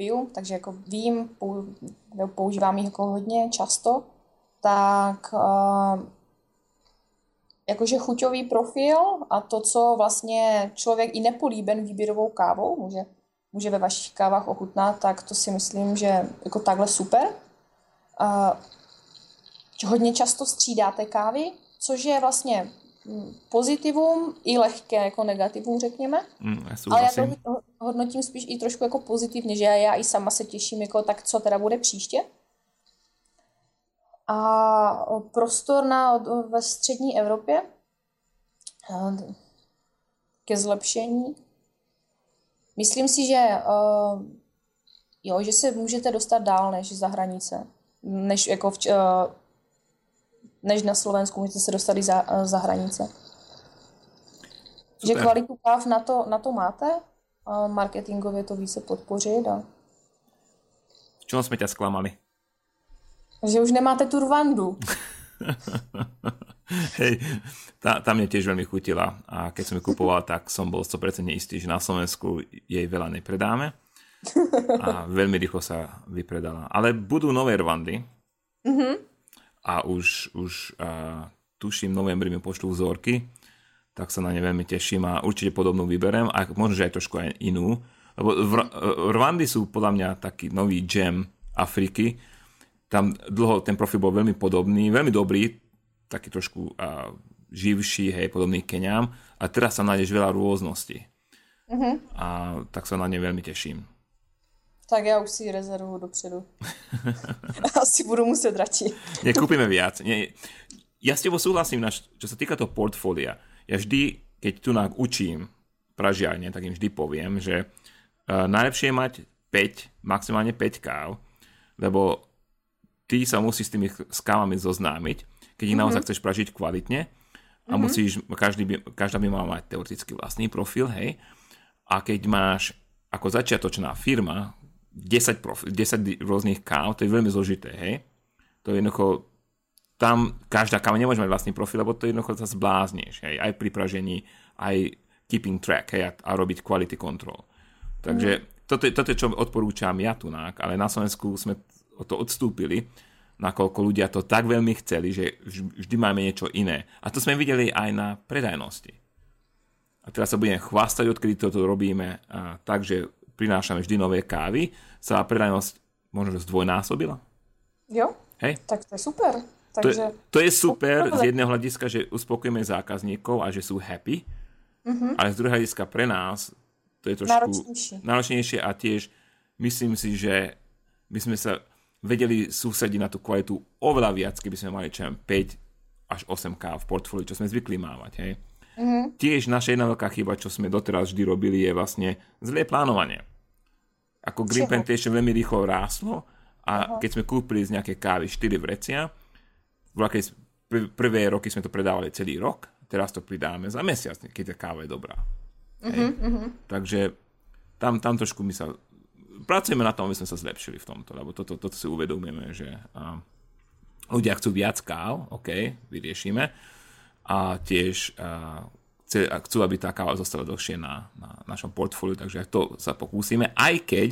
piju, takže jako vím, používám ji jako hodně často, tak uh, jakože chuťový profil a to, co vlastně člověk i nepolíben výběrovou kávou může, může ve vašich kávách ochutnat, tak to si myslím, že jako takhle super. Uh, hodně často střídáte kávy, což je vlastně pozitivum i lehké jako negativum, řekněme.
Mm, já
Ale já to hodnotím spíš i trošku jako pozitivně, že já i sama se těším, jako tak co teda bude příště. A prostor na, ve střední Evropě ke zlepšení. Myslím si, že uh, jo, že se můžete dostat dál než za hranice. Než jako v, uh, než na Slovensku, můžete se dostat i za, eh, za hranice. Super. Že kvalitu káv na to, na to máte, a marketingově to více podpořit. A...
V čom jsme tě sklamali?
Že už nemáte tu Rwandu. *laughs*
Hej, tá, tá mne tiež veľmi chutila a keď som ju kupoval, tak som bol 100% istý, že na Slovensku jej veľa nepredáme a *laughs* veľmi rýchlo sa vypredala. Ale budú nové Rwandy, mm-hmm a už, už uh, tuším, v novembri mi pošlú vzorky, tak sa na ne veľmi teším a určite podobnú vyberem a možno, že aj trošku aj inú. Lebo v, Rwandy sú podľa mňa taký nový gem Afriky. Tam dlho ten profil bol veľmi podobný, veľmi dobrý, taký trošku uh, živší, hej, podobný Keniam. A teraz sa nájdeš veľa rôznosti. Uh-huh. A tak sa na ne veľmi teším.
Tak já už si rezervu dopředu. *laughs* Asi budu muset radši.
Nekúpime viac. Nie, ja s tebou súhlasím, naš, čo sa týka toho portfólia. Ja vždy, keď tu učím pražiarne, tak im vždy poviem, že uh, najlepšie je mať 5, maximálne 5 káv, lebo ty sa musíš s tými s kávami zoznámiť, keď ich mm-hmm. naozaj chceš pražiť kvalitne a mm-hmm. musíš, každý by, každá by mala mať teoreticky vlastný profil, hej, a keď máš ako začiatočná firma 10, prof, 10 rôznych káv, to je veľmi zložité, hej. To je jednoducho, tam každá káva nemôže mať vlastný profil, lebo to jednoducho sa zblázniš, hej, aj pri pražení, aj keeping track, hej, a, a robiť quality control. Takže mm. toto, je, toto je, čo odporúčam ja tu, ale na Slovensku sme o to odstúpili, nakoľko ľudia to tak veľmi chceli, že vždy máme niečo iné. A to sme videli aj na predajnosti. A teraz sa budem chvástať, odkedy toto robíme a tak, že prinášame vždy nové kávy, sa predajnosť možno zdvojnásobila.
Jo,
Hej?
tak to je super.
Takže... To, je, to je super z jedného hľadiska, že uspokojíme zákazníkov a že sú happy, mm-hmm. ale z druhého hľadiska pre nás to je trošku náročnejšie. náročnejšie a tiež myslím si, že by sme sa vedeli sústrediť na tú kvalitu oveľa viac, keby sme mali čo 5 až 8K v portfóliu, čo sme zvykli mávať. Hej? Mm-hmm. Tiež naša jedna veľká chyba, čo sme doteraz vždy robili, je vlastne zlé plánovanie ako Green Čeho? Plantation veľmi rýchlo rástlo a Aha. keď sme kúpili z nejaké kávy 4 vrecia, v prvé roky sme to predávali celý rok, teraz to pridáme za mesiac, keď tá káva je dobrá. Uh-huh, uh-huh. Takže tam, tam trošku my sa pracujeme na tom, aby sme sa zlepšili v tomto, lebo toto, toto si uvedomujeme, že a, ľudia chcú viac káv, OK, vyriešime, a tiež a, chcú, aby tá káva zostala dlhšie na, na našom portfóliu, takže to sa pokúsime, aj keď,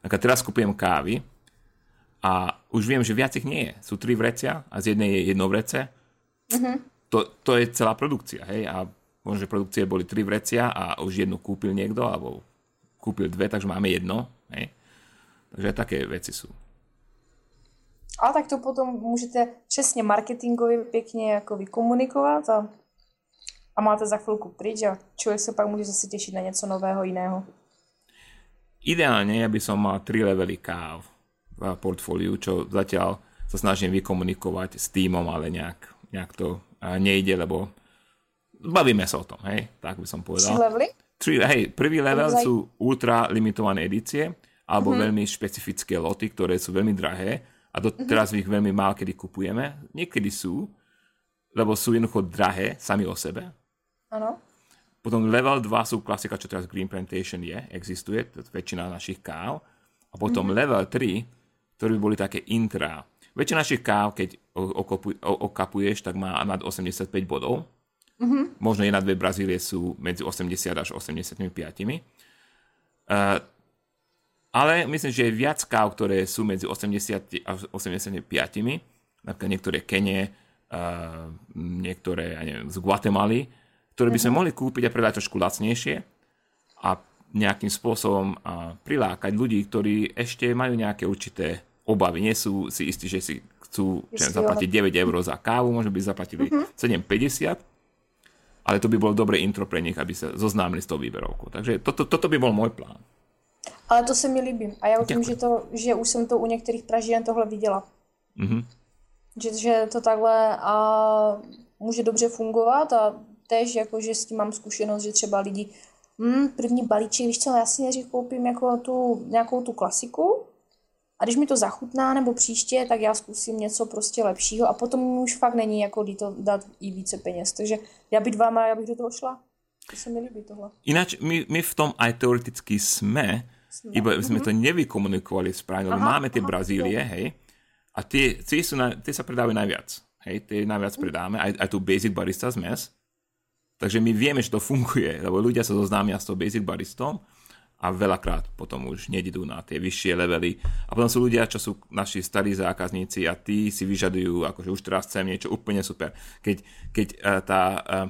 ako teraz kupujem kávy a už viem, že viac ich nie je. Sú tri vrecia a z jednej je jedno vrece. Mm-hmm. To, to je celá produkcia, hej, a možno, že produkcie boli tri vrecia a už jednu kúpil niekto, alebo kúpil dve, takže máme jedno, hej. Takže také veci sú.
A tak to potom můžete přesně marketingově pěkně jako vykomunikovat a a máte za chvilku pryč a človek sa pak môže zase tešiť na niečo nového, iného.
Ideálne, ja by som mal 3 levely káv v portfóliu, čo zatiaľ sa snažím vykomunikovať s týmom, ale nejak, nejak to nejde, lebo bavíme sa o tom, hej, tak by som povedal.
3 levely?
Tri, hej, prvý level Zaj... sú ultra limitované edície, alebo mm-hmm. veľmi špecifické loty, ktoré sú veľmi drahé a do, mm-hmm. teraz ich veľmi málo kedy kupujeme. Niekedy sú, lebo sú jednoducho drahé sami o sebe,
Áno.
Potom level 2 sú klasika, čo teraz Green Plantation je, existuje, to je väčšina našich káv. A potom mm-hmm. level 3, ktoré by boli také intra. Väčšina našich káv, keď okapuješ, tak má nad 85 bodov. Mm-hmm. Možno jedna, dve Brazílie sú medzi 80 až 85. Uh, ale myslím, že je viac káv, ktoré sú medzi 80 až 85. Napríklad niektoré Kenie, uh, niektoré, ja neviem, z Guatemaly, ktoré by sme mohli kúpiť a predať trošku lacnejšie a nejakým spôsobom prilákať ľudí, ktorí ešte majú nejaké určité obavy. Nie sú si istí, že si chcú že zaplatiť 9 eur za kávu, možno by zaplatili uh-huh. Mhm. 7,50, ale to by bolo dobré intro pre nich, aby sa zoznámili s tou výberovkou. Takže toto, toto by bol môj plán.
Ale to se mi líbí. A já vím, že, to, že už jsem to u některých Pražíren tohle viděla. Mm-hmm. Že, že to takhle a může dobře fungovat a tež, jakože s tím mám zkušenost, že třeba lidi, hm, první balíček, víš co, já si nejdřív koupím jako tu, nějakou tu klasiku a když mi to zachutná nebo příště, tak já zkusím něco prostě lepšího a potom už fakt není jako to dát i více peněz. Takže já být váma, já bych do toho šla. To se mi líbí tohle.
Ináč my, my v tom aj teoreticky sme, sme. iba mm-hmm. sme to nevykomunikovali správne, lebo máme tie aha, Brazílie, hej, a tie, tie, sú na, tie sa predávajú najviac. Hej, tie najviac predáme, aj, aj tu Basic Barista zmes, Takže my vieme, že to funguje, lebo ľudia sa zoznámia s tou basic baristom a veľakrát potom už nedidú na tie vyššie levely. A potom sú ľudia, čo sú naši starí zákazníci a tí si vyžadujú, akože už teraz chcem niečo úplne super. Keď, keď uh, tá uh,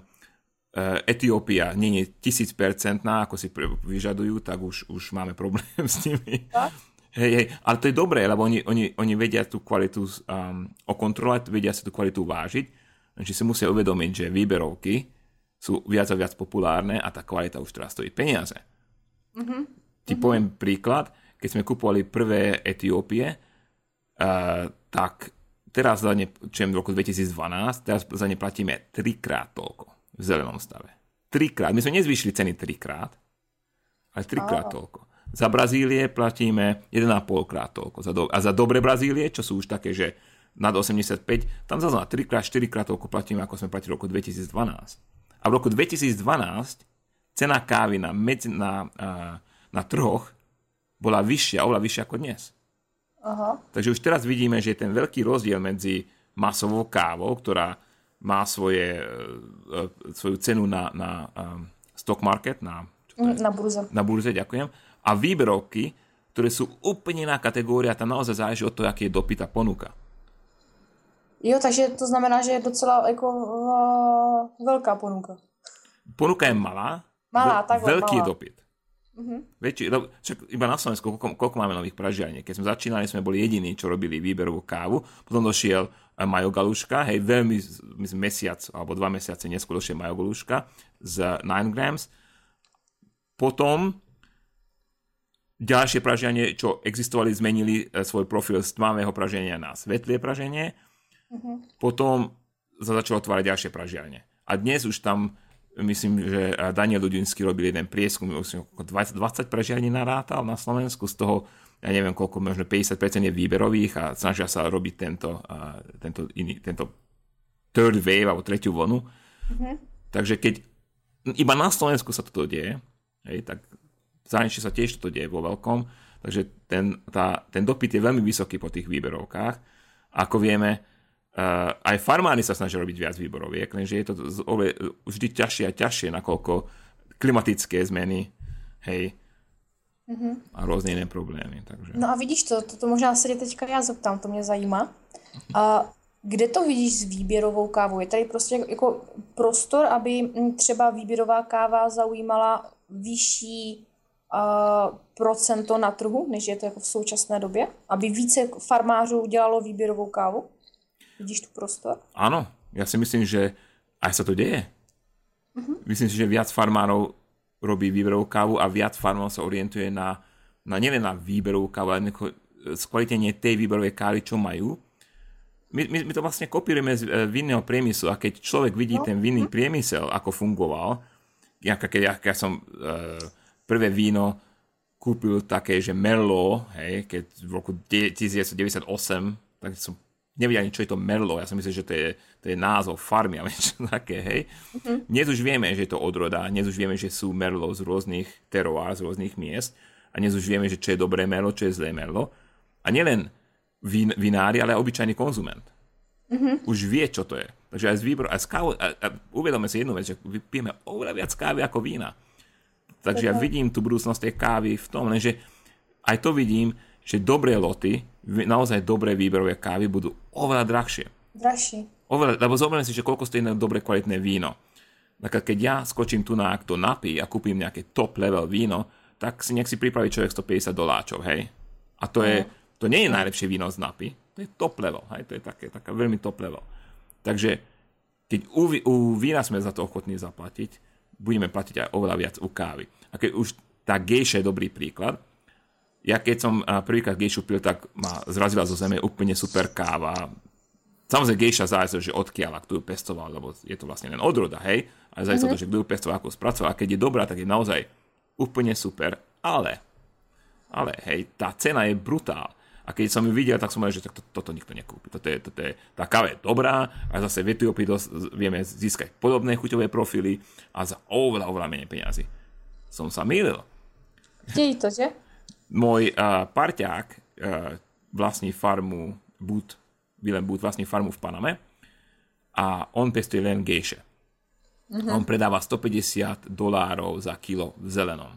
uh, Etiópia nie je tisícpercentná, ako si vyžadujú, tak už, už máme problém *laughs* s nimi. Hej, hej, ale to je dobré, lebo oni, oni, oni vedia tú kvalitu um, okontrolovať, vedia si tú kvalitu vážiť, takže si musia uvedomiť, že výberovky sú viac a viac populárne a tá kvalita už teraz stojí peniaze. Mm-hmm. Ti mm-hmm. poviem príklad, keď sme kupovali prvé Etiópie, uh, tak teraz za ne, čo v roku 2012, teraz za ne platíme trikrát toľko v zelenom stave. Trikrát. My sme nezvýšili ceny trikrát, ale trikrát oh. toľko. Za Brazílie platíme 1,5 krát toľko. Za do, a za dobre Brazílie, čo sú už také, že nad 85, tam zase na 3 krát, 4 krát toľko platíme, ako sme platili v roku 2012. A v roku 2012 cena kávy na, medzi, na, na trhoch bola vyššia, oveľa vyššia ako dnes. Aha. Takže už teraz vidíme, že je ten veľký rozdiel medzi masovou kávou, ktorá má svoje, e, e, svoju cenu na, na um, stock market, na,
na burze.
Na burze, ďakujem. A výberovky, ktoré sú úplne iná kategória, tam naozaj záleží od toho, aký je dopyt a ponuka.
Jo, takže to znamená, že je docela jako velká ponuka.
Ponuka je malá,
malá tak
veľký malá. je dopyt. Uh-huh. Väčší, však iba na Slovensku, koľko, koľko máme nových pražiarní. Keď sme začínali, sme boli jediní, čo robili výberovú kávu. Potom došiel eh, Majo Galuška, hej, veľmi, myslím, mesiac alebo dva mesiace neskôr došiel Majo Galuška z 9 grams. Potom ďalšie pražianie, čo existovali, zmenili eh, svoj profil z tmavého praženia na svetlie praženie. Uh-huh. Potom sa začalo otvárať ďalšie pražiarne. A dnes už tam myslím, že Daniel Dudinsky robil jeden prieskum, 20, 20 prežiarní narátal na Slovensku, z toho ja neviem koľko, možno 50% je výberových a snažia sa robiť tento, tento, iný, tento third wave alebo tretiu vlnu. Mm-hmm. Takže keď iba na Slovensku sa toto deje, hej, tak v zahraničí sa tiež toto deje vo veľkom, takže ten, tá, ten dopyt je veľmi vysoký po tých výberovkách. Ako vieme, Uh, aj farmári sa snažia robiť viac výboroviek, lenže je to vždy ťažšie a ťažšie, nakoľko klimatické zmeny, hej, mm-hmm. a různé jiné problémy. Takže.
No a vidíš to, to, to možná se teďka já zeptám, to mě zajímá. A kde to vidíš s výběrovou kávou? Je tady prostě jako prostor, aby třeba výběrová káva zaujímala vyšší uh, procento na trhu, než je to jako v současné době? Aby více farmářů dělalo výběrovou kávu? Vidíš tu prostor?
Áno, ja si myslím, že aj sa to deje. Uh-huh. Myslím si, že viac farmárov robí výberovú kávu a viac farmárov sa orientuje na, na nielen na výberovú kávu, ale skvalitenie tej výberovej kávy, čo majú. My, my, my to vlastne kopírujeme z e, vinného priemyslu a keď človek vidí no. ten vinný priemysel, ako fungoval, ja, keď ja, keď som uh, prvé víno kúpil také, že Merlot, hej, keď v roku 1998, tak som nevedia ani, čo je to merlo. Ja si myslím, že to je, to je názov farmy a *laughs* niečo také, hej. Uh-huh. Dnes už vieme, že je to odroda, dnes už vieme, že sú merlo z rôznych teroár, z rôznych miest a dnes už vieme, že čo je dobré merlo, čo je zlé merlo. A nielen vin, vinári, ale aj obyčajný konzument. Uh-huh. Už vie, čo to je. Takže aj z výbor, aj z kávu, a, a uvedome si jednu vec, že pijeme oveľa viac kávy ako vína. Takže ja vidím tú budúcnosť tej kávy v tom, lenže aj to vidím, že dobré loty, naozaj dobré výberové kávy budú oveľa drahšie.
Drahšie.
Oveľa, lebo zoberiem si, že koľko stojí na dobre kvalitné víno. Tak keď ja skočím tu na to napí a kúpim nejaké top level víno, tak si nech si pripraví človek 150 doláčov, hej. A to, je, to nie je najlepšie víno z napy, to je top level, hej, to je také, taká veľmi top level. Takže keď u, u vína sme za to ochotní zaplatiť, budeme platiť aj oveľa viac u kávy. A keď už tá gejša je dobrý príklad, ja keď som prvýkrát gejšu pil, tak ma zrazila zo zeme úplne super káva. Samozrejme gejša záleží, že odkiaľ, kto ju pestoval, lebo je to vlastne len odroda, hej? Ale záleží mm-hmm. to, že kto ju pestoval, ako spracoval. A keď je dobrá, tak je naozaj úplne super. Ale, ale hej, tá cena je brutál. A keď som ju videl, tak som povedal, že to, toto nikto nekúpi. Toto je, toto je, tá káva je dobrá a zase v Etiópii vieme získať podobné chuťové profily a za oveľa, oveľa menej peniazy. Som sa mýlil.
Kde to, že?
Môj uh, parťák uh, vlastní farmu Boot, Willem Boot vlastní farmu v Paname a on pestuje len gejše. Uh-huh. On predáva 150 dolárov za kilo v zelenom.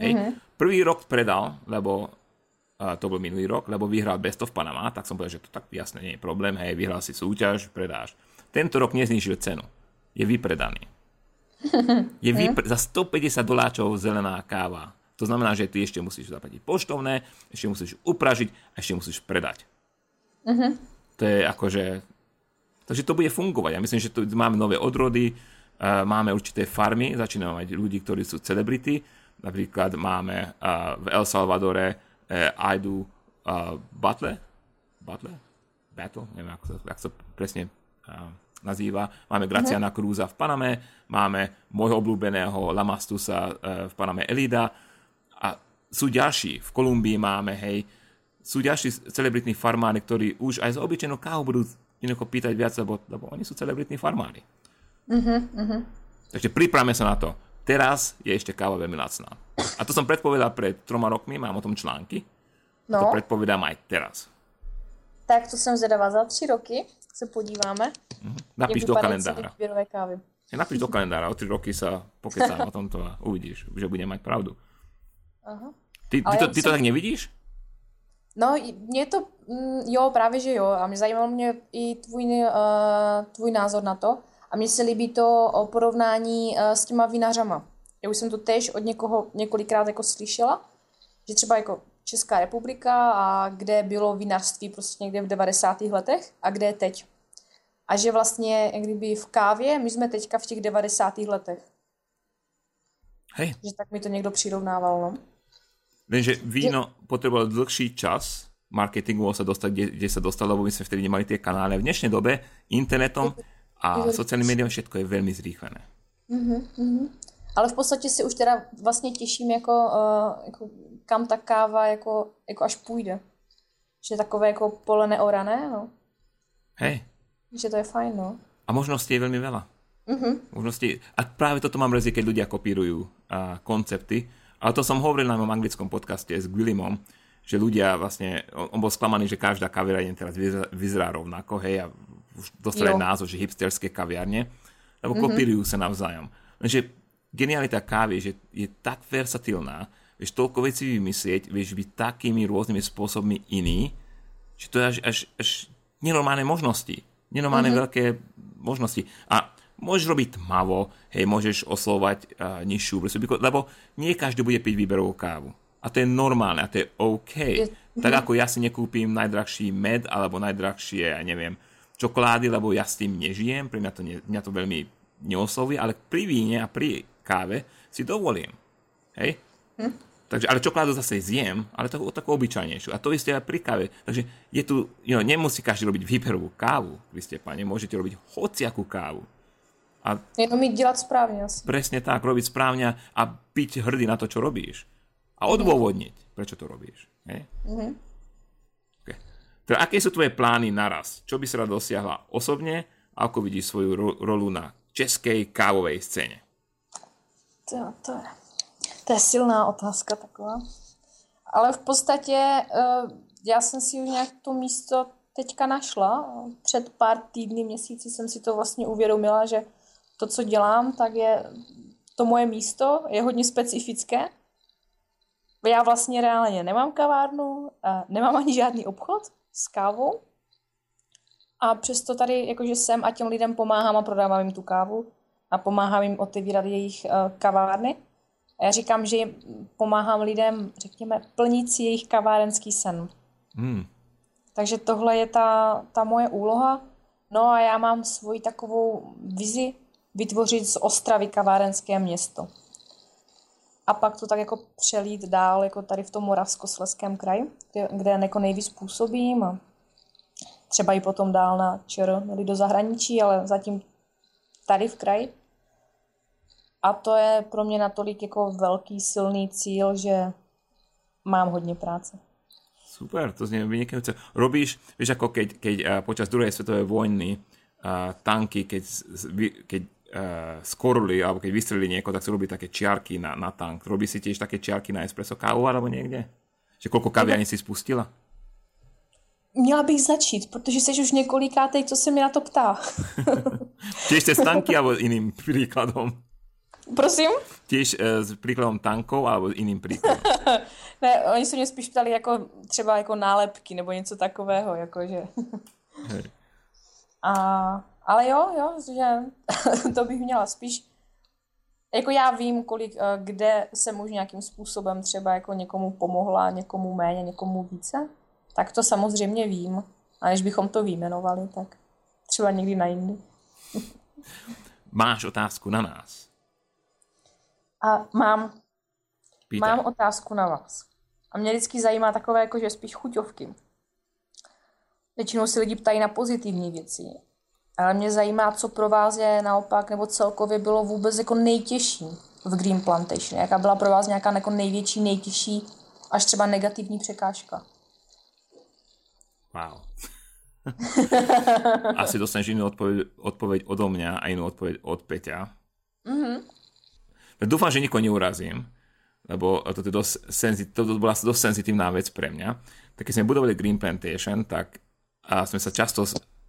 Hej. Uh-huh. Prvý rok predal, lebo uh, to bol minulý rok, lebo vyhral Best of Panama, tak som povedal, že to tak jasne nie je problém, hej, vyhral si súťaž, predáš. Tento rok neznižil cenu. Je vypredaný. *laughs* Je vypre- za 150 doláčov zelená káva to znamená, že ty ešte musíš zaplatiť poštovné, ešte musíš upražiť a ešte musíš predať. Uh-huh. To je akože... Takže to bude fungovať. Ja myslím, že tu máme nové odrody, uh, máme určité farmy, začíname mať ľudí, ktorí sú celebrity. Napríklad máme uh, v El Salvadore uh, Aidu Butler, Butler? Battle, neviem, ako, to, ako to presne nazýva. Máme Graciana mm-hmm. Cruza v Paname, máme môjho obľúbeného Lamastusa v Paname Elida a sú ďalší. V Kolumbii máme, hej, sú ďalší celebritní farmári, ktorí už aj za obyčajnú kávu budú jednoducho pýtať viac, lebo, lebo oni sú celebritní farmári. Mm-hmm, mm-hmm. Takže pripravme sa na to. Teraz je ešte káva veľmi lacná. A to som predpovedal pred troma rokmi, mám o tom články. No. To predpovedám aj teraz.
Tak to jsem zvedavá za tři roky, se podíváme.
Mm-hmm. Napíš do kalendára.
kávy.
Napíš do kalendára, o tri roky sa pokecám o tomto a uvidíš, že budem mať pravdu. Aha. Ty, ty, to, ty to tak nevidíš?
No, mě to, mm, jo, právě že jo. A mě zajímalo mě i tvůj, uh, tvůj názor na to. A mně se líbí to o porovnání uh, s těma vinařama. Já už jsem to tež od někoho několikrát jako slyšela, že třeba jako Česká republika a kde bylo vinařství prostě někde v 90. letech a kde je teď. A že vlastně, jak kdyby v kávě, my jsme teďka v těch 90. letech.
Hej.
Že tak mi to někdo přirovnával, no.
Viem, že víno potrebovalo dlhší čas marketingu sa dostať, kde, kde sa dostalo, lebo my sme vtedy nemali tie kanály. V dnešnej dobe internetom a sociálnym médiám všetko je veľmi zrýchlené.
Uh-huh, uh-huh. Ale v podstatě si už teda vlastně těším, jako, uh, jako kam ta káva jako, jako až půjde. Že takové jako pole neorané, no.
Hej.
Že to je fajn, no.
A možností je veľmi veľa. Uh-huh. Možnosti, a práve toto mám mrzí, keď ľudia kopírujú uh, koncepty. Ale to som hovoril na mojom anglickom podcaste s Gwillimom, že ľudia vlastne, on bol sklamaný, že každá kaviareň teraz vyzerá, vyzerá rovnako, hej, a už dostali názov, že hipsterské kaviarne, lebo mm-hmm. kopírujú sa navzájom. Lenže genialita kávy, že je tak versatilná, vieš toľko vecí vymyslieť, vieš byť takými rôznymi spôsobmi iný, že to je až, až, až nenormálne možnosti. Nenormálne mm-hmm. veľké možnosti. A môžeš robiť tmavo, hej, môžeš oslovať uh, nižšiu vrstvu, lebo nie každý bude piť výberovú kávu. A to je normálne, a to je OK. Tak ako ja si nekúpim najdrahší med, alebo najdrahšie, ja neviem, čokolády, lebo ja s tým nežijem, pre mňa to, ne, mňa to veľmi neoslovuje, ale pri víne a pri káve si dovolím. Hej? Hm? Takže, ale čokoládu zase zjem, ale takú, takú obyčajnejšiu. A to isté aj pri káve. Takže je tu, jo, nemusí každý robiť výberovú kávu, vy ste, pane, môžete robiť hociakú kávu.
A Jenom mi dělat správne asi.
Presne tak, robiť správne a byť hrdý na to, čo robíš. A odôvodniť, prečo to robíš. Hej? Mm-hmm. Okay. Teda, aké sú tvoje plány naraz? Čo by si rád dosiahla osobne? A ako vidíš svoju ro- rolu na českej kávovej scéne?
To, to, je, to je silná otázka taková. Ale v podstatě uh, já jsem si už nějak to místo teďka našla. Před pár týdny, měsíci jsem si to vlastně uvědomila, že to, co dělám, tak je to moje místo, je hodně specifické. Já vlastně reálně nemám kavárnu, nemám ani žádný obchod s kávou a přesto tady jakože jsem a těm lidem pomáhám a prodávám jim tu kávu a pomáhám jim otevírat jejich uh, kavárny. A já říkám, že jim pomáhám lidem, řekněme, plnit si jejich kavárenský sen. Hmm. Takže tohle je ta, ta moje úloha. No a já mám svoji takovou vizi, vytvořit z Ostravy kavárenské město. A pak to tak jako přelít dál, jako tady v tom Moravskosleském kraji, kde, kde jako nejvíc působím a třeba i potom dál na ČR, nebo do zahraničí, ale zatím tady v kraji. A to je pro mě natolik jako velký, silný cíl, že mám hodně práce.
Super, to znie vynikajúce. Robíš, vieš, ako keď, keď uh, počas druhej svetovej vojny uh, tanky, keď, keď uh, skorli, alebo keď vystrelili nieko, tak si robí také čiarky na, na tank. Robí si tiež také čiarky na espresso kávu alebo niekde? Že koľko kávy ani si spustila?
Měla bych začít, protože jsi už několikátej, co se mi na to ptá. *laughs*
Tiež cez tanky alebo iným príkladom?
Prosím?
Tiež uh, s príkladom tankov alebo iným príkladom? *laughs*
ne, oni se mě spíš ptali jako třeba jako nálepky nebo něco takového, jakože. A ale jo, jo, že *laughs* to bych měla spíš jako já vím, kolik, eh, kde jsem už nějakým způsobem třeba jako někomu pomohla, někomu méně, někomu více, tak to samozřejmě vím. A než bychom to výjmenovali, tak třeba někdy na jindy. *laughs*
Máš otázku na nás?
A mám, Pýtaj. mám otázku na vás. A mě vždycky zajímá takové jako, že spíš chuťovky. Většinou si lidi ptají na pozitivní věci. Ale mě zajímá, co pro vás je naopak, nebo celkově bylo vůbec jako nejtěžší v Green Plantation. Jaká byla pro vás nějaká jako největší, nejtěžší, až třeba negativní překážka?
Wow. *laughs* Asi dostaneš inú odpoveď, odpoveď odo mňa a inú odpoveď od Peťa. Mm-hmm. Dúfam, že nikoho neurazím, lebo toto, je dosť senzi- toto bola dosť senzitívna vec pre mňa. Tak keď sme budovali Green Plantation, tak a sme sa často...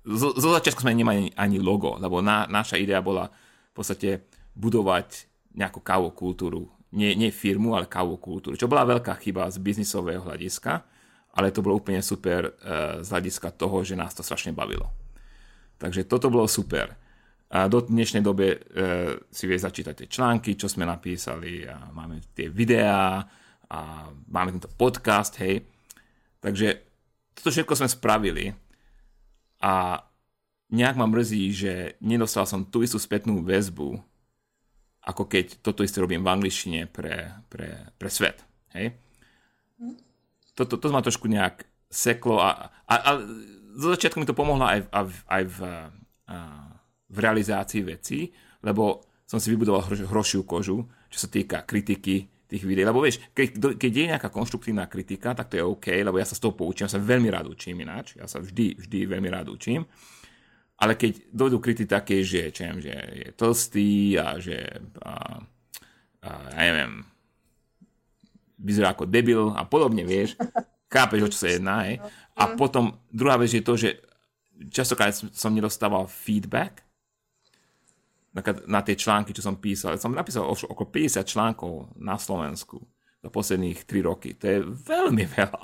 Zo, začiatku sme nemali ani logo, lebo na, naša idea bola v podstate budovať nejakú kultúru. Nie, nie firmu, ale kultúru. Čo bola veľká chyba z biznisového hľadiska, ale to bolo úplne super uh, z hľadiska toho, že nás to strašne bavilo. Takže toto bolo super. A do dnešnej dobe uh, si vieš začítať tie články, čo sme napísali a máme tie videá a máme tento podcast, hej. Takže toto všetko sme spravili a nejak ma mrzí, že nedostal som tú istú spätnú väzbu, ako keď toto isté robím v angličtine pre, pre, pre svet. Hej? Toto to, to ma trošku nejak seklo a, a, a zo začiatku mi to pomohlo aj, aj, aj v, a, v realizácii vecí, lebo som si vybudoval hro, hrošiu kožu, čo sa týka kritiky tých videí. Lebo vieš, keď, keď je nejaká konštruktívna kritika, tak to je OK, lebo ja sa z toho poučím, ja sa veľmi rád učím ináč, ja sa vždy, vždy veľmi rád učím. Ale keď dojdú kritiky také, že, čo viem, že je tlstý a že a, a, ja neviem, vyzerá ako debil a podobne, vieš, chápeš, o čo sa jedná, hej. A potom druhá vec je to, že častokrát som nedostával feedback na tie články, čo som písal. Som napísal okolo 50 článkov na Slovensku za posledných 3 roky. To je veľmi veľa.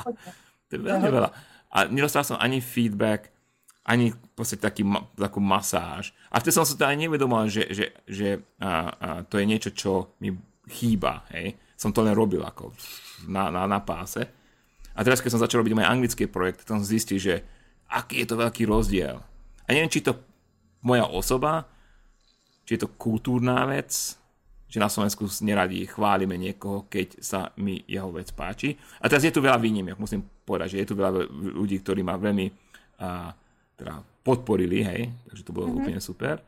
To je veľmi veľa. A nedostal som ani feedback, ani v podstate taký, takú masáž. A vtedy som sa to ani nevedomal, že, že, že a, a, to je niečo, čo mi chýba. Hej. Som to len robil ako na, na, na páse. A teraz, keď som začal robiť moje anglické projekty, som zistil, že aký je to veľký rozdiel. A neviem, či to moja osoba, či je to kultúrna vec, že na Slovensku neradi chválime niekoho, keď sa mi jeho vec páči. A teraz je tu veľa výnimiek, musím povedať, že je tu veľa ľudí, ktorí ma veľmi a, teda podporili, hej, takže to bolo mm-hmm. úplne super.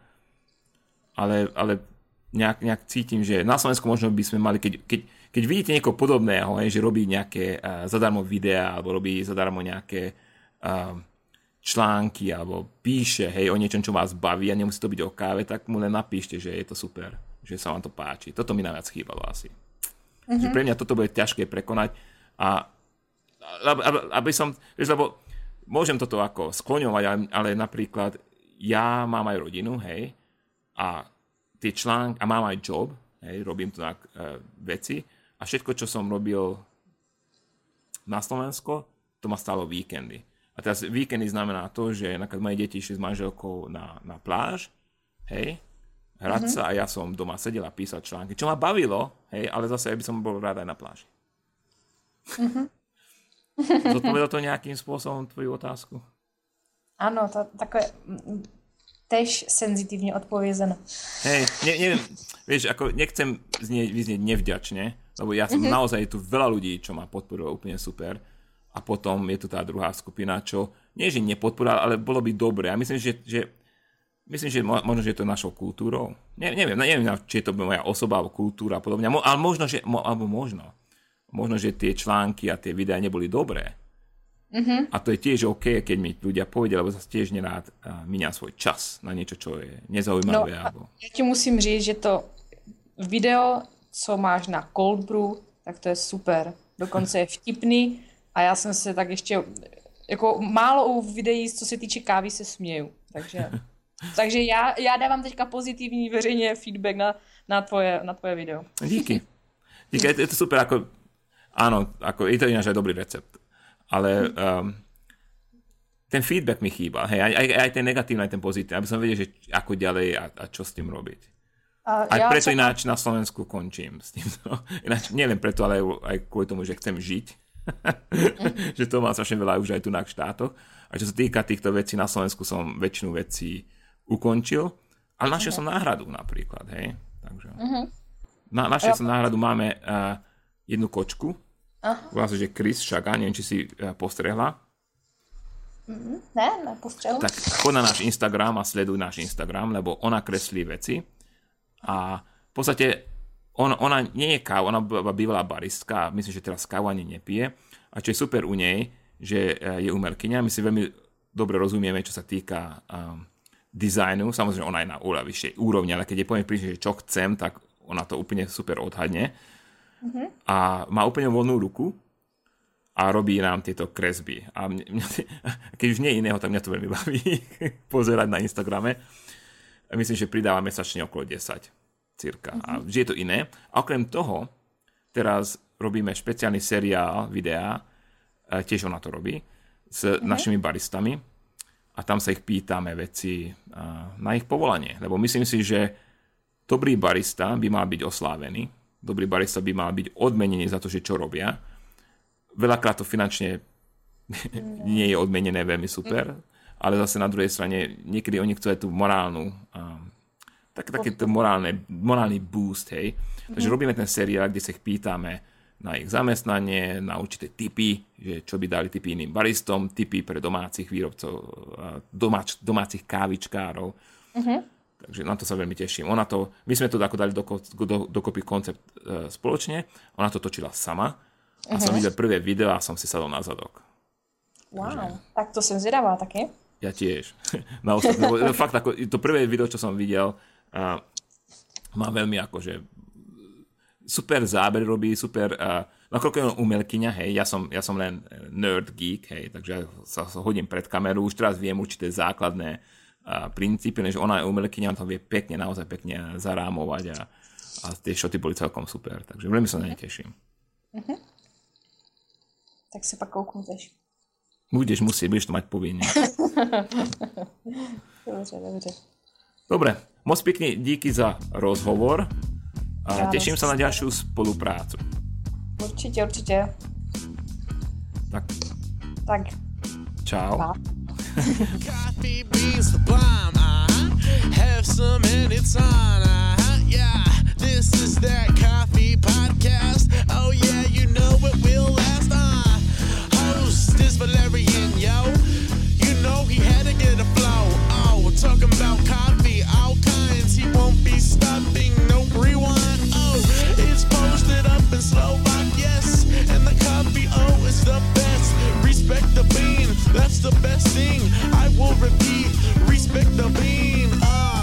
Ale, ale nejak, nejak cítim, že na Slovensku možno by sme mali, keď, keď, keď vidíte niekoho podobného, hej, že robí nejaké uh, zadarmo videá, alebo robí zadarmo nejaké uh, články, alebo píše, hej, o niečom, čo vás baví a nemusí to byť o káve, tak mu len napíšte, že je to super, že sa vám to páči. Toto mi najviac chýbalo asi. Mm-hmm. Že pre mňa toto bude ťažké prekonať a aby, som, vieš, lebo môžem toto ako skloňovať, ale napríklad ja mám aj rodinu, hej, a tie články, a mám aj job, hej, robím tu tak e, veci a všetko, čo som robil na Slovensko, to ma stalo víkendy. A teraz víkendy znamená to, že napríklad moje deti išli s manželkou na, na pláž, hej, hrať mm-hmm. sa a ja som doma sedel a písal články, čo ma bavilo, hej, ale zase ja by som bol rád aj na pláži. Mm-hmm. *laughs* Zodpovedal to nejakým spôsobom tvoju otázku?
Ano, to takové tež senzitívne odpovězeno.
Hej, ne, neviem, vieš, ako nechcem znieť, vyznieť nevďačne, lebo ja som mm-hmm. naozaj, tu veľa ľudí, čo ma podporujú úplne super. A potom je tu tá druhá skupina, čo nie, že nepodporá, ale bolo by dobre. A myslím, že, že myslím, že možno, že je to našou kultúrou. Ne, neviem, neviem, či je to moja osoba alebo kultúra a podobne, ale možno, že, alebo možno možno, že tie články a tie videá neboli dobré. Mm-hmm. A to je tiež OK, keď mi ľudia povedia, lebo zase tiež nerád uh, míňam svoj čas na niečo, čo je nezaujímavé. No, alebo...
ja ti musím říct, že to video, co máš na Cold Brew, tak to je super. Dokonce je vtipný a já jsem se tak ještě, jako málo u videí, co se týče kávy, se směju. Takže, *laughs* takže já, já dávám teďka pozitivní veřejně feedback na, na, tvoje, na tvoje video.
Díky. Díky, je to super, ako Áno, ako je to ináč aj dobrý recept. Ale um, ten feedback mi chýba. Hej, aj, aj, aj ten negatívny, aj ten pozitívny. Aby som vedel, že ako ďalej a, a čo s tým robiť. Uh, aj ja preto som... ináč na Slovensku končím s tým. *laughs* Ináč nielen preto, ale aj kvôli tomu, že chcem žiť. Mm. *laughs* že to má strašne veľa už aj tu na štátoch. A čo sa týka týchto vecí, na Slovensku som väčšinu vecí ukončil, ale našiel mm. som náhradu napríklad, hej. Takže, mm-hmm. na, našiel som náhradu, máme uh, jednu kočku,
Aha.
Volá sa, že Chris Šaga, neviem, či si eh, postrehla.
Ne, nepostřelu.
Tak chod na náš Instagram a sleduj náš Instagram, lebo ona kreslí veci. A v podstate on, ona nie je káva, ona bývalá baristka, myslím, že teraz kávu ani nepije. A čo je super u nej, že eh, je umelkyňa, my si veľmi dobre rozumieme, čo sa týka um, dizajnu. Samozrejme, ona je na oveľa vyššej úrovni, ale keď je poviem príliš, že čo chcem, tak ona to úplne super odhadne. A má úplne voľnú ruku a robí nám tieto kresby. A mne, mňa, *laughs* keď už nie iného, tak mňa to veľmi baví *laughs* pozerať na Instagrame. A myslím, že pridáva mesačne okolo 10 cirka. A vždy je to iné. A okrem toho, teraz robíme špeciálny seriál videá, e, tiež ona to robí, s našimi baristami a tam sa ich pýtame veci a, na ich povolanie. Lebo myslím si, že dobrý barista by mal byť oslávený, dobrý barista by mal byť odmenený za to, že čo robia. Veľakrát to finančne *laughs* nie je odmenené veľmi super, ale zase na druhej strane niekedy oni chcú aj tú morálnu tak, také to morálne, morálny boost, hej. Takže robíme ten seriál, kde sa ich pýtame na ich zamestnanie, na určité typy, že čo by dali typy iným baristom, typy pre domácich výrobcov, domáč, domácich kávičkárov. Takže na to sa veľmi teším. Ona to, my sme to ako dali doko, do, dokopy koncept e, spoločne, ona to točila sama a som videl prvé video a som si sadol na zadok.
Wow, tak to jsem zvědavá taky.
Ja tiež. *laughs* Naozaj, lebo *laughs* fakt, ako, to prvé video, čo som videl, a, má veľmi akože super záber robí, super, a, nakoľko je on umelkyňa, hej, ja som, ja som len nerd geek, hej, takže sa, sa hodím pred kameru, už teraz viem určité základné a, princípy, že ona je umelkyňa, on to vie pekne, naozaj pekne zarámovať a, a tie šoty boli celkom super, takže veľmi sa na ne teším.
Tak se pak kouknuteš.
Budeš musieť, budeš to mať povinne.
Dobře, *laughs* dobře.
Dobre, moc pekne díky za rozhovor a teším sa na ďalšiu spoluprácu.
Určitě, určitě.
Tak
Tak,
čau.
uh-huh. Uh-huh. Yeah, this is that coffee podcast. Oh yeah, you know it will last, uh. Host is Valerian, yo. You know he had to get a flow. talking about coffee, all kinds. He won't be stopping, no rewind. Oh, it's posted up in Slovak, yes. And the coffee, oh, is the best. Respect the bean, that's the best thing. I will repeat, respect the bean. Oh.